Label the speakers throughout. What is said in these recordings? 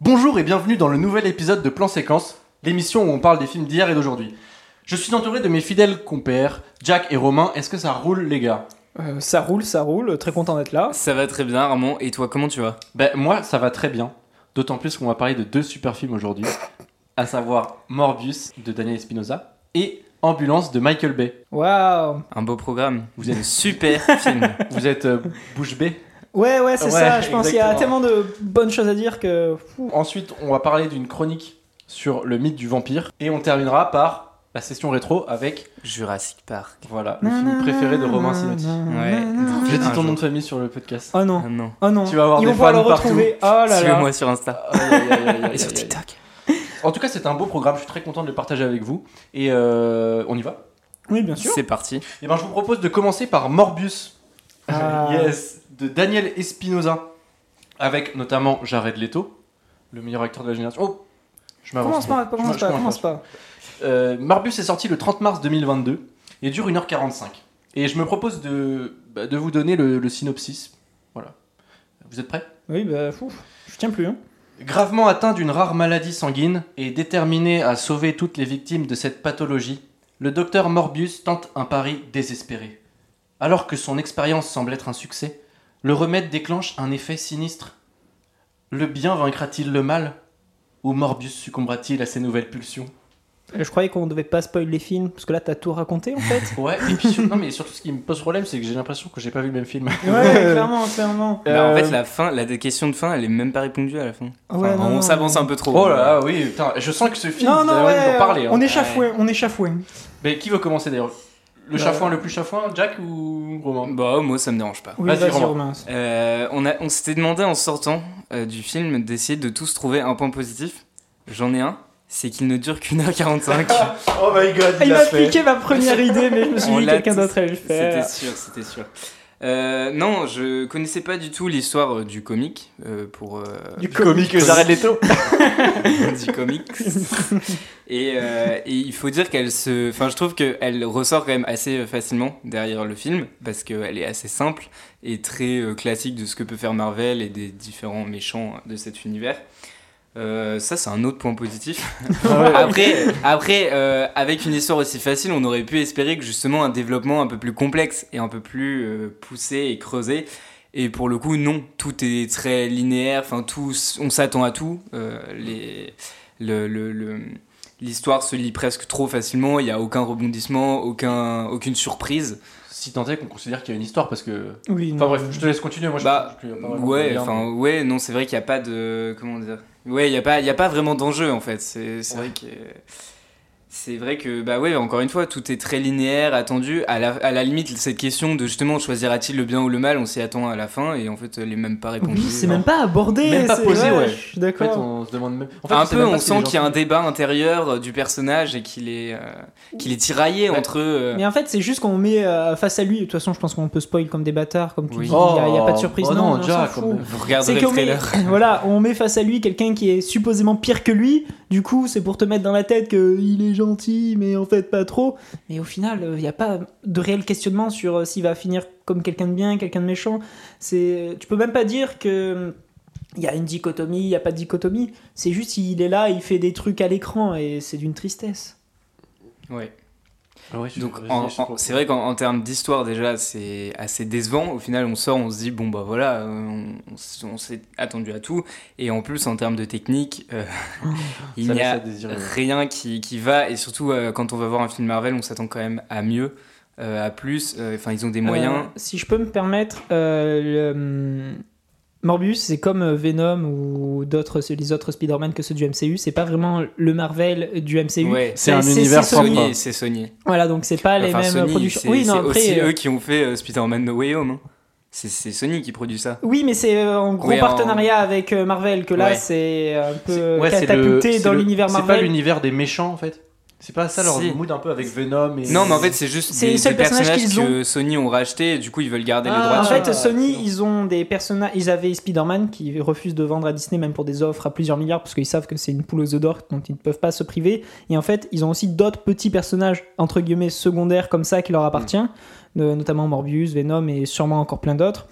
Speaker 1: Bonjour et bienvenue dans le nouvel épisode de Plan Séquence, l'émission où on parle des films d'hier et d'aujourd'hui. Je suis entouré de mes fidèles compères, Jack et Romain. Est-ce que ça roule, les gars?
Speaker 2: Euh, ça roule, ça roule, très content d'être là.
Speaker 3: Ça va très bien, Armand. Et toi, comment tu vas?
Speaker 1: Ben, moi, ça va très bien. D'autant plus qu'on va parler de deux super films aujourd'hui, à savoir Morbius de Daniel Espinosa et Ambulance de Michael Bay.
Speaker 2: Waouh
Speaker 3: Un beau programme.
Speaker 1: Vous êtes,
Speaker 3: Super film.
Speaker 1: vous êtes euh, bouche bée.
Speaker 2: Ouais, ouais, c'est
Speaker 1: Ouais,
Speaker 2: ça, je pense qu'il y a
Speaker 1: exactement.
Speaker 2: tellement de bonnes choses à dire que.
Speaker 1: Ensuite, on va parler d'une chronique sur le mythe du vampire. Et on terminera par la session rétro avec,
Speaker 3: Jurassic Park.
Speaker 1: voilà, le film préféré de Romain Sinotti.
Speaker 3: Ouais.
Speaker 1: J'ai dit
Speaker 3: Un
Speaker 1: ton
Speaker 3: jour.
Speaker 1: nom de famille sur le podcast.
Speaker 2: Oh non,
Speaker 3: Ah non.
Speaker 2: oh non.
Speaker 1: Tu vas avoir
Speaker 2: Ils
Speaker 1: des
Speaker 2: vont pouvoir le
Speaker 1: fans partout.
Speaker 2: retrouver. Oh là là.
Speaker 3: Suis-moi sur Insta.
Speaker 1: Aïe, aïe, aïe, aïe, aïe,
Speaker 3: Et sur
Speaker 1: aïe.
Speaker 3: TikTok.
Speaker 1: En tout cas, c'est un beau programme. Je suis très content de le partager avec vous. Et euh, on y va?
Speaker 2: Oui, bien sûr.
Speaker 3: C'est parti.
Speaker 1: Et ben, je vous propose de commencer par Morbius.
Speaker 2: Ah.
Speaker 1: yes, de Daniel Espinosa, avec notamment Jared Leto, le meilleur acteur de la génération. Oh, je m'avance.
Speaker 2: Commence pas,
Speaker 1: Je
Speaker 2: commence pas, commence pas.
Speaker 1: Euh, Morbius est sorti le 30 mars 2022 et dure 1h45. Et je me propose de, bah, de vous donner le, le synopsis. Voilà. Vous êtes prêts?
Speaker 2: Oui, bah, fou. Je tiens plus, hein.
Speaker 1: Gravement atteint d'une rare maladie sanguine et déterminé à sauver toutes les victimes de cette pathologie, le docteur Morbius tente un pari désespéré. Alors que son expérience semble être un succès, le remède déclenche un effet sinistre. Le bien vaincra-t-il le mal? Ou Morbius succombera-t-il à ses nouvelles pulsions?
Speaker 2: Je croyais qu'on devait pas spoil les films, parce que là, t'as tout raconté, en fait.
Speaker 1: Ouais, et puis sur- non, mais surtout ce qui me pose problème, c'est que j'ai l'impression que j'ai pas vu le même film.
Speaker 2: ouais, clairement, clairement.
Speaker 3: Bah, en
Speaker 1: Euh,
Speaker 3: fait, la fin, la question de fin, elle est même pas répondue à la fin.
Speaker 2: Ah ouais,
Speaker 3: Enfin,
Speaker 2: non,
Speaker 3: on s'avance un peu trop.
Speaker 1: Oh là là, oui, putain, je sens que ce film,
Speaker 2: Non, non, ouais,
Speaker 1: d'en parler. hein.
Speaker 2: on est chafouin, on est chafouin.
Speaker 1: Mais qui veut commencer d'ailleurs? Le
Speaker 2: Euh,
Speaker 1: chafouin le plus chafouin, Jack ou Romain?
Speaker 3: Bah, moi, ça me dérange pas.
Speaker 2: Oui,
Speaker 1: Vas-y,
Speaker 2: vas-y,
Speaker 1: Romain.
Speaker 2: Romain.
Speaker 3: Euh, on a, on s'était demandé en sortant euh, du film d'essayer de tous trouver un point positif. J'en ai un, c'est qu'il ne dure qu'une heure 45.
Speaker 1: Oh my god,
Speaker 2: Il m'a piqué ma première idée, mais je me suis
Speaker 3: On
Speaker 2: dit quelqu'un d'autre allait le
Speaker 3: C'était
Speaker 2: faire.
Speaker 3: sûr, c'était sûr. Euh, non, je connaissais pas du tout l'histoire euh, du comique euh, pour euh,
Speaker 2: Du
Speaker 1: comique Jared Leto.
Speaker 3: du comics. et, euh, et il faut dire qu'elle se, enfin, je trouve qu'elle ressort quand même assez facilement derrière le film parce qu'elle est assez simple et très euh, classique de ce que peut faire Marvel et des différents méchants de cet univers. Euh, ça, c'est un autre point positif. Après, après euh, avec une histoire aussi facile, on aurait pu espérer que justement un développement un peu plus complexe et un peu plus euh, poussé et creusé. Et pour le coup, non, tout est très linéaire. Enfin, tout, on s'attend à tout. Euh, les, le, le- le- l'histoire se lit presque trop facilement. Il n'y a aucun rebondissement, aucun, aucune surprise.
Speaker 1: Si tant est qu'on considère qu'il y a une histoire, parce que.
Speaker 2: Oui,
Speaker 1: Enfin
Speaker 2: non.
Speaker 1: bref, je te laisse continuer. Moi, je-
Speaker 3: Bah,
Speaker 1: je, je- pas vraiment
Speaker 3: Ouais, enfin, ouais, non, c'est vrai qu'il n'y a pas de, comment dire, ouais, il y a pas, il y a pas vraiment d'enjeu en fait. C'est, c'est
Speaker 1: Ouais.
Speaker 3: vrai que, c'est vrai que, bah ouais, encore une fois, tout est très linéaire, attendu. À la, à la limite, cette question de justement choisira-t-il le bien ou le mal, on s'y attend à la fin et en fait, elle est même pas répondue.
Speaker 2: Oui, c'est même pas abordé.
Speaker 1: Même pas posé, ouais.
Speaker 2: Je suis
Speaker 1: En fait, on se demande même. En fait,
Speaker 3: un peu, on sent qu'il y a un débat intérieur euh, du personnage et qu'il est, euh, qu'il est tiraillé
Speaker 1: Ouais.
Speaker 3: entre. euh,
Speaker 2: Mais en fait, c'est juste qu'on met euh, face à lui. De toute façon, je pense qu'on peut spoil comme des bâtards, comme tu
Speaker 3: Oui.
Speaker 2: dis. Il n'y a, pas de
Speaker 1: Oh,
Speaker 2: surprise.
Speaker 1: oh
Speaker 2: non,
Speaker 1: non,
Speaker 2: on
Speaker 1: comme-
Speaker 2: fout.
Speaker 3: Vous regarderez le
Speaker 2: met,
Speaker 3: trailer.
Speaker 2: voilà, on met face à lui quelqu'un qui est supposément pire que lui. Du coup, c'est pour te mettre dans la tête qu'il est gentil, mais en fait pas trop. Mais au final, il n'y a pas de réel questionnement sur euh, s'il va finir comme quelqu'un de bien, quelqu'un de méchant. C'est, tu peux même pas dire que il y a une dichotomie, il n'y a pas de dichotomie. C'est juste il est là, il fait des trucs à l'écran et c'est d'une tristesse.
Speaker 3: Ouais.
Speaker 1: Ah ouais,
Speaker 3: Donc c'est vrai qu'en en termes d'histoire déjà c'est assez décevant. Au final on sort, on se dit bon bah voilà, euh, on, on s- on s'est attendu à tout. Et en plus en termes de technique, euh, il n'y a
Speaker 1: ouais.
Speaker 3: rien qui, qui va. Et surtout euh, quand on va voir un film Marvel, on s'attend quand même à mieux, euh, à plus. Euh, Enfin ils ont des moyens.
Speaker 2: Euh, si je peux me permettre, euh, le, hum, Morbius, c'est comme euh, Venom ou d'autres, les autres Spider-Man que ceux du MCU. C'est pas vraiment le Marvel du MCU.
Speaker 3: Ouais,
Speaker 1: C'est un univers
Speaker 2: Sony.
Speaker 3: c'est Sony.
Speaker 2: Voilà, donc c'est pas les mêmes
Speaker 3: Sony,
Speaker 2: productions.
Speaker 3: c'est
Speaker 2: Oui, non, après.
Speaker 3: aussi
Speaker 2: euh,
Speaker 3: eux qui ont fait euh, Spider-Man No Way Home. hein. C'est Sony qui produit ça.
Speaker 2: Oui, mais c'est euh, en gros
Speaker 3: Oui, en-
Speaker 2: partenariat avec euh, Marvel que là
Speaker 3: Ouais.
Speaker 2: c'est un peu
Speaker 1: Ouais,
Speaker 2: catapulté dans l'univers
Speaker 1: C'est pas
Speaker 2: Marvel.
Speaker 1: l'univers des méchants en fait C'est pas ça leur mood un peu avec Venom et.
Speaker 3: Non, mais en fait, c'est juste
Speaker 2: C'est
Speaker 3: des, des
Speaker 2: personnages
Speaker 3: que Sony ont rachetés et du coup ils veulent garder les
Speaker 1: Ah,
Speaker 3: droits
Speaker 2: En fait, Sony,
Speaker 1: non.
Speaker 2: ils ont des personnages. Ils avaient Spider-Man qui refuse de vendre à Disney, même pour des offres à plusieurs milliards, parce qu'ils savent que c'est une poule aux œufs d'or dont ils ne peuvent pas se priver. Et en fait, ils ont aussi d'autres petits personnages, entre guillemets, secondaires comme ça qui leur appartient, de- notamment Morbius, Venom et sûrement encore plein d'autres.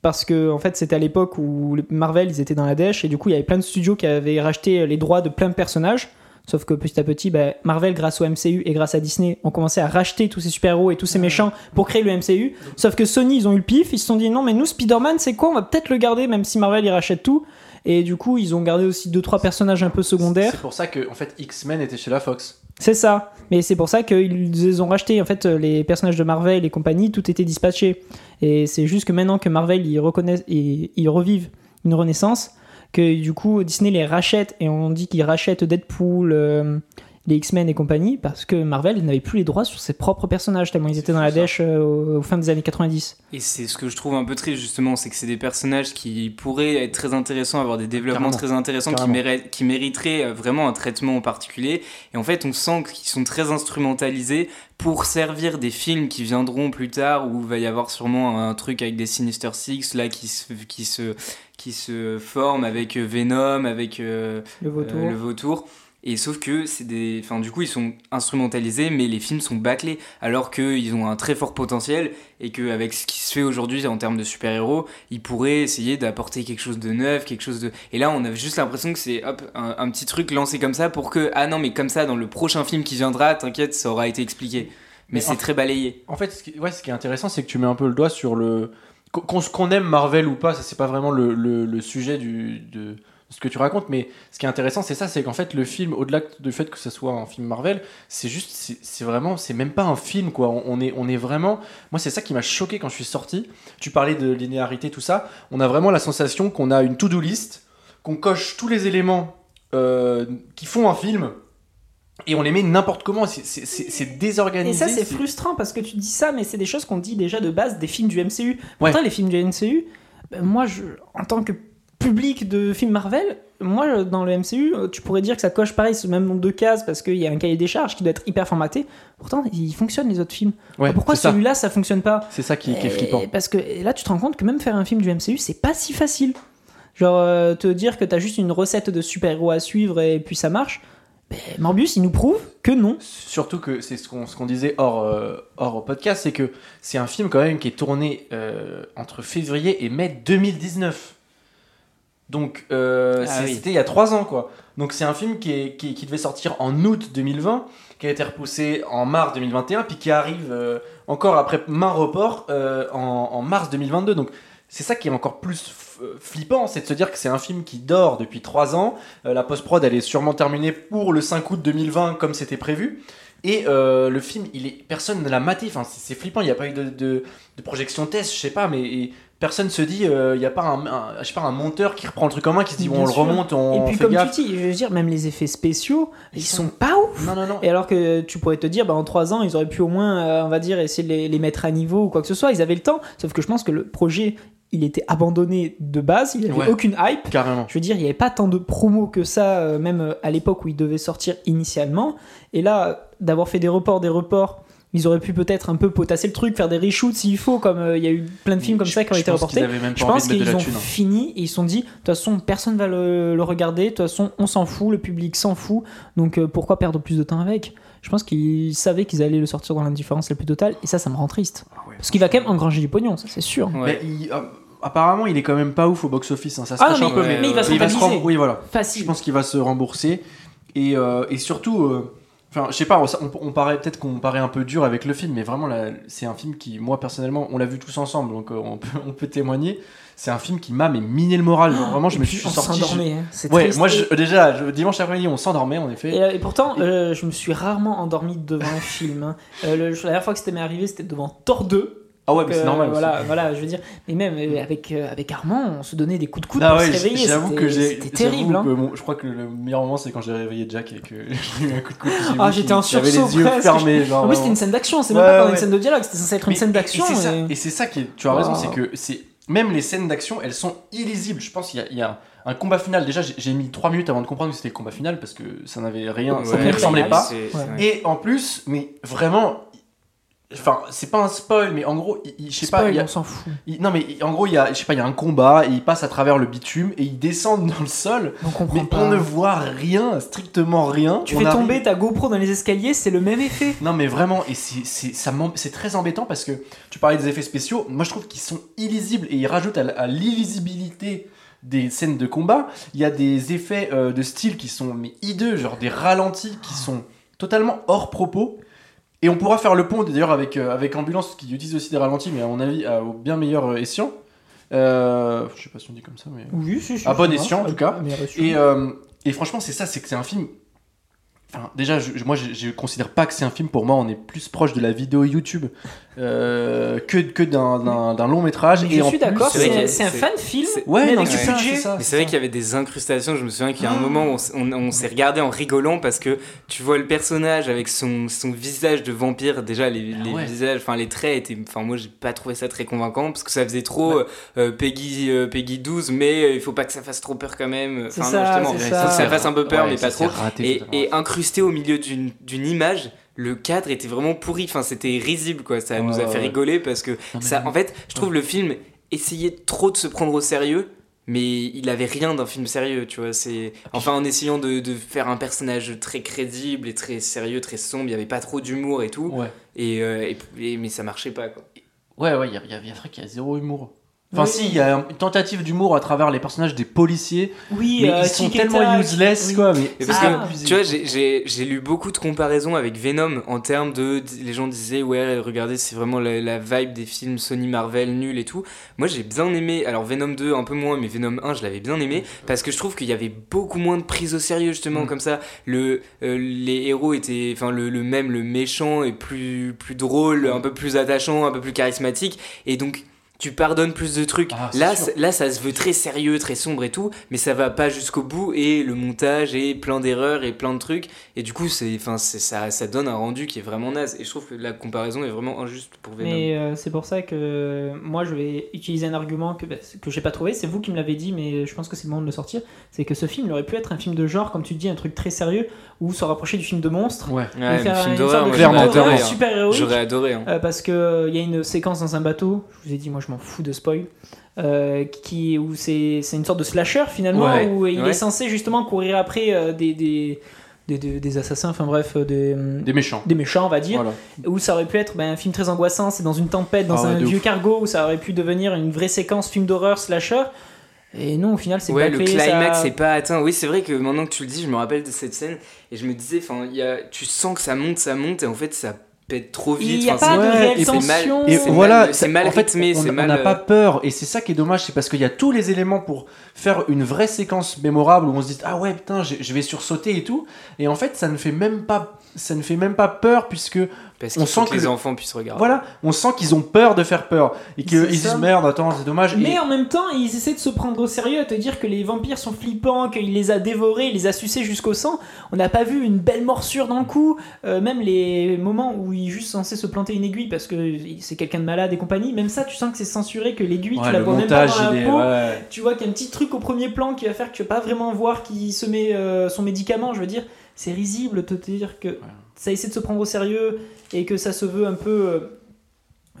Speaker 2: Parce que, en fait, c'était à l'époque où les Marvel, ils étaient dans la dèche, et du coup, il y avait plein de studios qui avaient racheté les droits de plein de personnages. Sauf que petit à petit, bah, Marvel, grâce au MCU et grâce à Disney, ont commencé à racheter tous ces super-héros et tous ces méchants pour créer le MCU. Sauf que Sony, ils ont eu le pif, ils se sont dit non, mais nous, Spider-Man, c'est quoi? On va peut-être le garder, même si Marvel, il rachète tout. Et du coup, ils ont gardé aussi deux trois personnages un peu secondaires.
Speaker 1: C'est pour ça que en fait X-Men était chez la Fox.
Speaker 2: C'est ça. Mais c'est pour ça qu'ils les ont rachetés. En fait, les personnages de Marvel et compagnie, tout était dispatché. Et c'est juste que maintenant que Marvel, ils reconnaissent et ils revivent une renaissance, que du coup, Disney les rachète et on dit qu'ils rachètent Deadpool, euh, les X-Men et compagnie, parce que Marvel n'avait plus les droits sur ses propres personnages, tellement ils étaient dans la dèche euh, au, au fin des années 90.
Speaker 3: Et c'est ce que je trouve un peu triste justement, c'est que c'est des personnages qui pourraient être très intéressants, avoir des développements
Speaker 1: Carrément.
Speaker 3: très intéressants, qui,
Speaker 1: Carrément.
Speaker 3: méri- qui mériteraient euh, vraiment un traitement en particulier. Et en fait, on sent qu'ils sont très instrumentalisés pour servir des films qui viendront plus tard, où il va y avoir sûrement un truc avec des Sinister Six là qui se qui se qui se forment avec euh, Venom, avec euh,
Speaker 2: Le vautour.
Speaker 3: euh, le vautour. Et sauf que c'est des, enfin du coup ils sont instrumentalisés, mais les films sont bâclés, alors qu'ils ont un très fort potentiel et qu'avec ce qui se fait aujourd'hui en termes de super-héros, ils pourraient essayer d'apporter quelque chose de neuf, quelque chose de. Et là on a juste l'impression que c'est hop un, un petit truc lancé comme ça pour que ah non mais comme ça dans le prochain film qui viendra, t'inquiète ça aura été expliqué. Mais,
Speaker 1: Mais
Speaker 3: c'est très balayé.
Speaker 1: En fait, ce qui, ouais, ce qui est intéressant, c'est que tu mets un peu le doigt sur le. Qu'on aime Marvel ou pas, ça c'est pas vraiment le, le- le sujet du, de ce que tu racontes, mais ce qui est intéressant, c'est ça, c'est qu'en fait, le film, au-delà du fait que ce soit un film Marvel, c'est juste, c'est vraiment, c'est même pas un film, quoi. On, on est, on est vraiment. Moi, c'est ça qui m'a choqué quand je suis sorti. Tu parlais de linéarité, tout ça. On a vraiment la sensation qu'on a une to-do list, qu'on coche tous les éléments euh, qui font un film. Et on les met n'importe comment, c'est- c'est
Speaker 2: Et
Speaker 1: désorganisé.
Speaker 2: ça, c'est frustrant parce que tu dis ça, mais c'est des choses qu'on dit déjà de base des films du MCU.
Speaker 1: Ouais.
Speaker 2: Pourtant, les films du MCU, ben, moi, je, en tant que public de films Marvel, moi, dans le MCU, euh, tu pourrais dire que ça coche pareil ce même nombre de cases parce qu'il y a un cahier des charges qui doit être hyper formaté. Pourtant, ils fonctionnent les autres films.
Speaker 1: Ouais,
Speaker 2: Pourquoi
Speaker 1: c'est ça.
Speaker 2: celui-là, ça fonctionne pas
Speaker 1: C'est ça qui, qui est flippant.
Speaker 2: Parce que là, tu te rends compte que même faire un film du MCU, c'est pas si facile. Genre, euh, te dire que t'as juste une recette de super-héros à suivre et puis ça marche. Ben, Morbius, il nous prouve que non.
Speaker 1: Surtout que c'est ce qu'on ce qu'on disait hors, euh, hors podcast, c'est que c'est un film quand même qui est tourné euh, entre février et mai 2019. Donc euh,
Speaker 3: Ah oui.
Speaker 1: c'était il y a trois ans quoi. Donc c'est un film qui, est, qui, qui devait sortir en août 2020, qui a été repoussé en mars 2021, puis qui arrive euh, encore après main report euh, en, en mars 2022. Donc c'est ça qui est encore plus flippant, c'est de se dire que c'est un film qui dort depuis trois ans. La post-prod, elle est sûrement terminée pour le 5 août 2020 comme c'était prévu. Et euh, le film, il est, personne ne l'a maté. Enfin, c'est flippant. Il n'y a pas eu de, de, de projection test, je sais pas, mais et personne se dit, euh, il n'y a pas un, un- je sais pas, un monteur qui reprend le truc en main, qui se dit, bon, on le remonte, on,
Speaker 2: Et puis,
Speaker 1: fait
Speaker 2: comme
Speaker 1: gaffe.
Speaker 2: tu dis, je veux dire, même les effets spéciaux, ils,
Speaker 1: Ils
Speaker 2: sont...
Speaker 1: sont-
Speaker 2: pas ouf.
Speaker 1: Non, non, non.
Speaker 2: Et alors que tu pourrais te dire, bah, en 3 ans, ils auraient pu au moins, euh, on va dire, essayer de les, les mettre à niveau ou quoi que ce soit. Ils avaient le temps. Sauf que je pense que le projet, il était abandonné de base. Il n'y avait
Speaker 1: Ouais.
Speaker 2: aucune hype.
Speaker 1: Carrément.
Speaker 2: Je veux dire, il n'y avait pas tant de promos que ça, euh, même euh, à l'époque où il devait sortir initialement. Et là, d'avoir fait des reports, des reports, ils auraient pu peut-être un peu potasser le truc, faire des reshoots s'il faut, comme euh, il y a eu plein de films comme
Speaker 1: Je-
Speaker 2: ça qui ont été reportés. Je pense qu'ils ont
Speaker 1: thune. hein.
Speaker 2: fini et ils se sont dit, de toute façon, personne va le, le regarder, de toute façon, on s'en fout, le public s'en fout, donc euh, pourquoi perdre plus de temps avec? Je pense qu'ils savaient qu'ils allaient le sortir dans l'indifférence la plus totale, et ça, ça me rend triste.
Speaker 1: Ah ouais.
Speaker 2: Parce qu'il va quand même engranger du pognon, ça c'est sûr.
Speaker 3: Ouais.
Speaker 1: Mais il- euh, apparemment, il est quand même pas ouf au box-office. hein. Ça se
Speaker 2: Ah
Speaker 1: un peu,
Speaker 3: mais-
Speaker 1: mais,
Speaker 3: mais il va
Speaker 1: se
Speaker 2: rentabiliser.
Speaker 1: rem- Oui, voilà. Je
Speaker 2: Facile.
Speaker 1: pense qu'il va se rembourser. Et, euh, et surtout, euh, enfin, je sais pas, on, on paraît peut-être qu'on paraît un peu dur avec le film, mais vraiment, c'est un film qui, moi personnellement, on l'a vu tous ensemble, donc euh, on, peut, on peut témoigner. C'est un film qui m'a mais miné le moral. Genre, vraiment, je me suis
Speaker 2: on
Speaker 1: sorti. je-
Speaker 2: s'endormait, hein. c'est
Speaker 1: Ouais,
Speaker 2: triste.
Speaker 1: moi, je- déjà, je- dimanche après-midi, on s'endormait, en effet.
Speaker 2: Et, euh, et pourtant, euh, je me suis rarement endormi devant un film. hein. Euh, le- la dernière fois que c'était m'est arrivé, c'était devant Thor 2.
Speaker 1: Ah ouais, mais c'est
Speaker 2: Euh,
Speaker 1: normal. aussi.
Speaker 2: Voilà, voilà, je veux dire. Mais même euh, avec, euh, avec Armand, on se donnait des coups de coude
Speaker 1: Ah
Speaker 2: pour
Speaker 1: ouais,
Speaker 2: se réveiller.
Speaker 1: j'avoue
Speaker 2: c'était-
Speaker 1: que j'ai.
Speaker 2: C'était
Speaker 1: j'avoue
Speaker 2: terrible. hein.
Speaker 1: que je crois que le meilleur moment, c'est quand j'ai réveillé Jack et que j'ai eu un coup de coude.
Speaker 2: Ah, j'étais en sursaut
Speaker 1: les yeux
Speaker 2: presque.
Speaker 1: fermés. Genre,
Speaker 2: En plus, c'était une scène d'action, c'est
Speaker 1: Ouais,
Speaker 2: même pas
Speaker 1: ouais.
Speaker 2: une scène de dialogue, c'était censé être une scène d'action.
Speaker 1: Et c'est ça, ça qui est, tu as raison, c'est que c'est même les scènes d'action, elles sont illisibles. Je pense qu'il y a, il y a un combat final. Déjà, j'ai- mis 3 minutes avant de comprendre que c'était le combat final parce que ça n'avait rien, ça ne ressemblait pas.
Speaker 2: ouais.
Speaker 1: Et en plus, mais vraiment, enfin, c'est pas un spoil, mais en gros, il- il- je sais pas, il
Speaker 2: on s'en fout.
Speaker 1: non mais en gros, il y a, je sais pas, il y a un combat, et il passe à travers le bitume et il descend dans le sol,
Speaker 2: On
Speaker 1: mais
Speaker 2: pas.
Speaker 1: on ne voit rien, strictement rien.
Speaker 2: Tu
Speaker 1: On
Speaker 2: fais
Speaker 1: arrive-
Speaker 2: tomber ta GoPro dans les escaliers, c'est le même effet.
Speaker 1: Non mais vraiment, et c'est très embêtant parce que tu parlais des effets spéciaux, moi je trouve qu'ils sont illisibles et ils rajoutent à l'illisibilité des scènes de combat, il y a des effets euh, de style qui sont mais hideux, genre des ralentis qui sont totalement hors propos. Et on pourra faire le pont d'ailleurs avec, euh, avec Ambulance qui utilise aussi des ralentis, mais à mon avis à- au bien meilleur euh, escient. Euh, je sais pas si on dit comme ça, mais...
Speaker 2: Oui, si, si,
Speaker 1: À bon escient, en tout cas.
Speaker 2: Mais reçu.
Speaker 1: Et, euh, et franchement, c'est ça, c'est que c'est un film. Enfin, déjà, je, moi, je, je considère pas que c'est un film. Pour moi, on est plus proche de la vidéo YouTube euh, que, que d'un, d'un- d'un long métrage.
Speaker 2: Mais
Speaker 1: et
Speaker 2: je
Speaker 1: en
Speaker 2: suis
Speaker 1: plus-
Speaker 2: d'accord,
Speaker 3: c'est
Speaker 2: un fan film,
Speaker 1: Ouais,
Speaker 2: mais
Speaker 1: non,
Speaker 2: avec
Speaker 1: c'est
Speaker 2: du
Speaker 1: ça,
Speaker 2: budget.
Speaker 1: c'est ça,
Speaker 3: Mais
Speaker 1: c'est
Speaker 3: c'est vrai
Speaker 1: ça.
Speaker 3: qu'il y avait des incrustations. Je me souviens qu'il y a un
Speaker 1: Ah.
Speaker 3: moment où on, s- on- on s'est regardé en rigolant parce que tu vois le personnage avec son, son visage de vampire. Déjà, les,
Speaker 1: Ah
Speaker 3: les
Speaker 1: ouais.
Speaker 3: visages, enfin les traits étaient. Enfin, moi, j'ai pas trouvé ça très convaincant parce que ça faisait trop euh, Peggy, euh, Peggy 12, mais il faut pas que ça fasse trop peur quand même.
Speaker 2: C'est
Speaker 3: Enfin,
Speaker 2: ça,
Speaker 3: non, justement,
Speaker 2: c'est
Speaker 3: faut
Speaker 2: ça.
Speaker 3: que ça fasse un peu peur,
Speaker 1: Ouais,
Speaker 3: mais
Speaker 1: ça,
Speaker 3: pas trop. Et,
Speaker 1: totalement.
Speaker 3: Incrusté au milieu d'une image, le cadre était vraiment pourri. Enfin, c'était risible, quoi. Ça nous a fait
Speaker 1: ouais.
Speaker 3: rigoler parce que
Speaker 1: Non,
Speaker 3: ça, en fait, je trouve le film essayait trop de se prendre au sérieux, mais il avait rien d'un film sérieux, tu vois. C'est enfin en essayant de, de faire un personnage très crédible et très sérieux, très sombre. Il y avait pas trop d'humour et tout,
Speaker 1: Ouais,
Speaker 3: et, euh, et- et- mais ça marchait pas quoi.
Speaker 1: ouais, ouais, il y a, il y a- il a vrai qu'il y a zéro humour. Enfin,
Speaker 2: Oui.
Speaker 1: si, il y a une tentative d'humour à travers les personnages des policiers,
Speaker 2: Oui,
Speaker 1: mais
Speaker 2: euh,
Speaker 1: ils sont tellement useless,
Speaker 2: oui.
Speaker 1: quoi. Mais
Speaker 3: Mais parce
Speaker 2: Ah.
Speaker 3: que tu vois, j'ai- lu beaucoup de comparaisons avec Venom en termes de. Les gens disaient, ouais, regardez, c'est vraiment la, la vibe des films Sony Marvel nuls et tout. Moi, j'ai bien aimé. Alors, Venom 2, un peu moins, mais Venom 1, je l'avais bien aimé parce que je trouve qu'il y avait beaucoup moins de prise au sérieux, justement,
Speaker 1: Mm.
Speaker 3: comme ça. Le, euh, les héros étaient. Enfin, le, le même, le méchant est plus, plus drôle, un peu plus attachant, un peu plus charismatique. Et donc. Tu pardonnes plus de trucs.
Speaker 1: Ah,
Speaker 3: là, là, ça se veut très sérieux, très sombre et tout, mais ça va pas jusqu'au bout et le montage est plein d'erreurs et plein de trucs. Et du coup, c'est, enfin, c'est, ça, ça donne un rendu qui est vraiment naze. Et je trouve que la comparaison est vraiment injuste pour Venom.
Speaker 2: Mais euh, c'est pour ça que moi je vais utiliser un argument que, bah, que j'ai pas trouvé. C'est vous qui me l'avez dit, mais je pense que c'est le moment de le sortir. C'est que ce film il aurait pu être un film de genre, comme tu dis, un truc très sérieux, ou se rapprocher du film de monstre.
Speaker 1: ouais.
Speaker 2: Et faire
Speaker 3: film d'horreur, moi,
Speaker 2: film d'horreur
Speaker 1: clairement.
Speaker 2: super héroïque.
Speaker 3: J'aurais adoré. hein.
Speaker 2: Euh, parce que il y a une séquence dans un bateau, je vous ai dit, moi je m'en fous de spoil, euh, qui, où c'est c'est une sorte de slasher finalement,
Speaker 1: Ouais,
Speaker 2: où il
Speaker 3: ouais.
Speaker 2: est censé justement courir après euh, des, des, des, assassins, enfin bref, euh, des,
Speaker 1: Des méchants.
Speaker 2: des méchants on va dire,
Speaker 1: Voilà.
Speaker 2: où ça aurait pu être ben, un film très angoissant, c'est dans une tempête, dans
Speaker 1: Ah
Speaker 2: un vieux
Speaker 1: ouf.
Speaker 2: cargo, où ça aurait pu devenir une vraie séquence film d'horreur slasher. Et non, au final, c'est
Speaker 3: Ouais,
Speaker 2: pas
Speaker 3: le climax
Speaker 2: ça-
Speaker 3: c'est pas atteint. Oui, c'est vrai que maintenant que tu le dis, je me rappelle de cette scène et je me disais, enfin, il y a, tu sens que ça monte, ça monte et en fait ça pète trop vite.
Speaker 2: Il n'y a
Speaker 3: Enfin,
Speaker 2: pas de réelle tension.
Speaker 1: Et voilà,
Speaker 3: mal- c'est mal
Speaker 1: en fait,
Speaker 3: rythmé,
Speaker 1: on
Speaker 3: c'est
Speaker 1: on
Speaker 3: mal,
Speaker 1: n'a
Speaker 3: euh,
Speaker 1: pas peur, et c'est ça qui est dommage, c'est parce qu'il y a tous les éléments pour faire une vraie séquence mémorable où on se dit ah ouais putain je je vais sursauter et tout, et en fait ça ne fait même pas ça ne fait même pas peur puisque
Speaker 3: Parce
Speaker 1: on sent
Speaker 3: que
Speaker 1: que
Speaker 3: les
Speaker 1: le-
Speaker 3: enfants puissent regarder.
Speaker 1: voilà on sent qu'ils ont peur de faire peur et qu'ils disent merde attends c'est dommage.
Speaker 2: Mais
Speaker 1: et-
Speaker 2: en même temps, ils essaient de se prendre au sérieux, à te dire que les vampires sont flippants, qu'il les a dévorés, il les a sucés jusqu'au sang. On n'a pas vu une belle morsure dans le cou. Euh, même les moments où il est juste censé se planter une aiguille parce que c'est quelqu'un de malade et compagnie, même ça, tu sens que c'est censuré, que l'aiguille,
Speaker 1: Ouais,
Speaker 2: tu la vois même pas
Speaker 1: montage
Speaker 2: dans
Speaker 1: il
Speaker 2: la
Speaker 1: est
Speaker 2: peau.
Speaker 1: ouais.
Speaker 2: Tu vois qu'il y a un petit truc au premier plan qui va faire que tu vas pas vraiment voir qui se met euh, son médicament. Je veux dire, c'est risible de te dire que ça essaie de se prendre au sérieux et que ça se veut un peu, euh,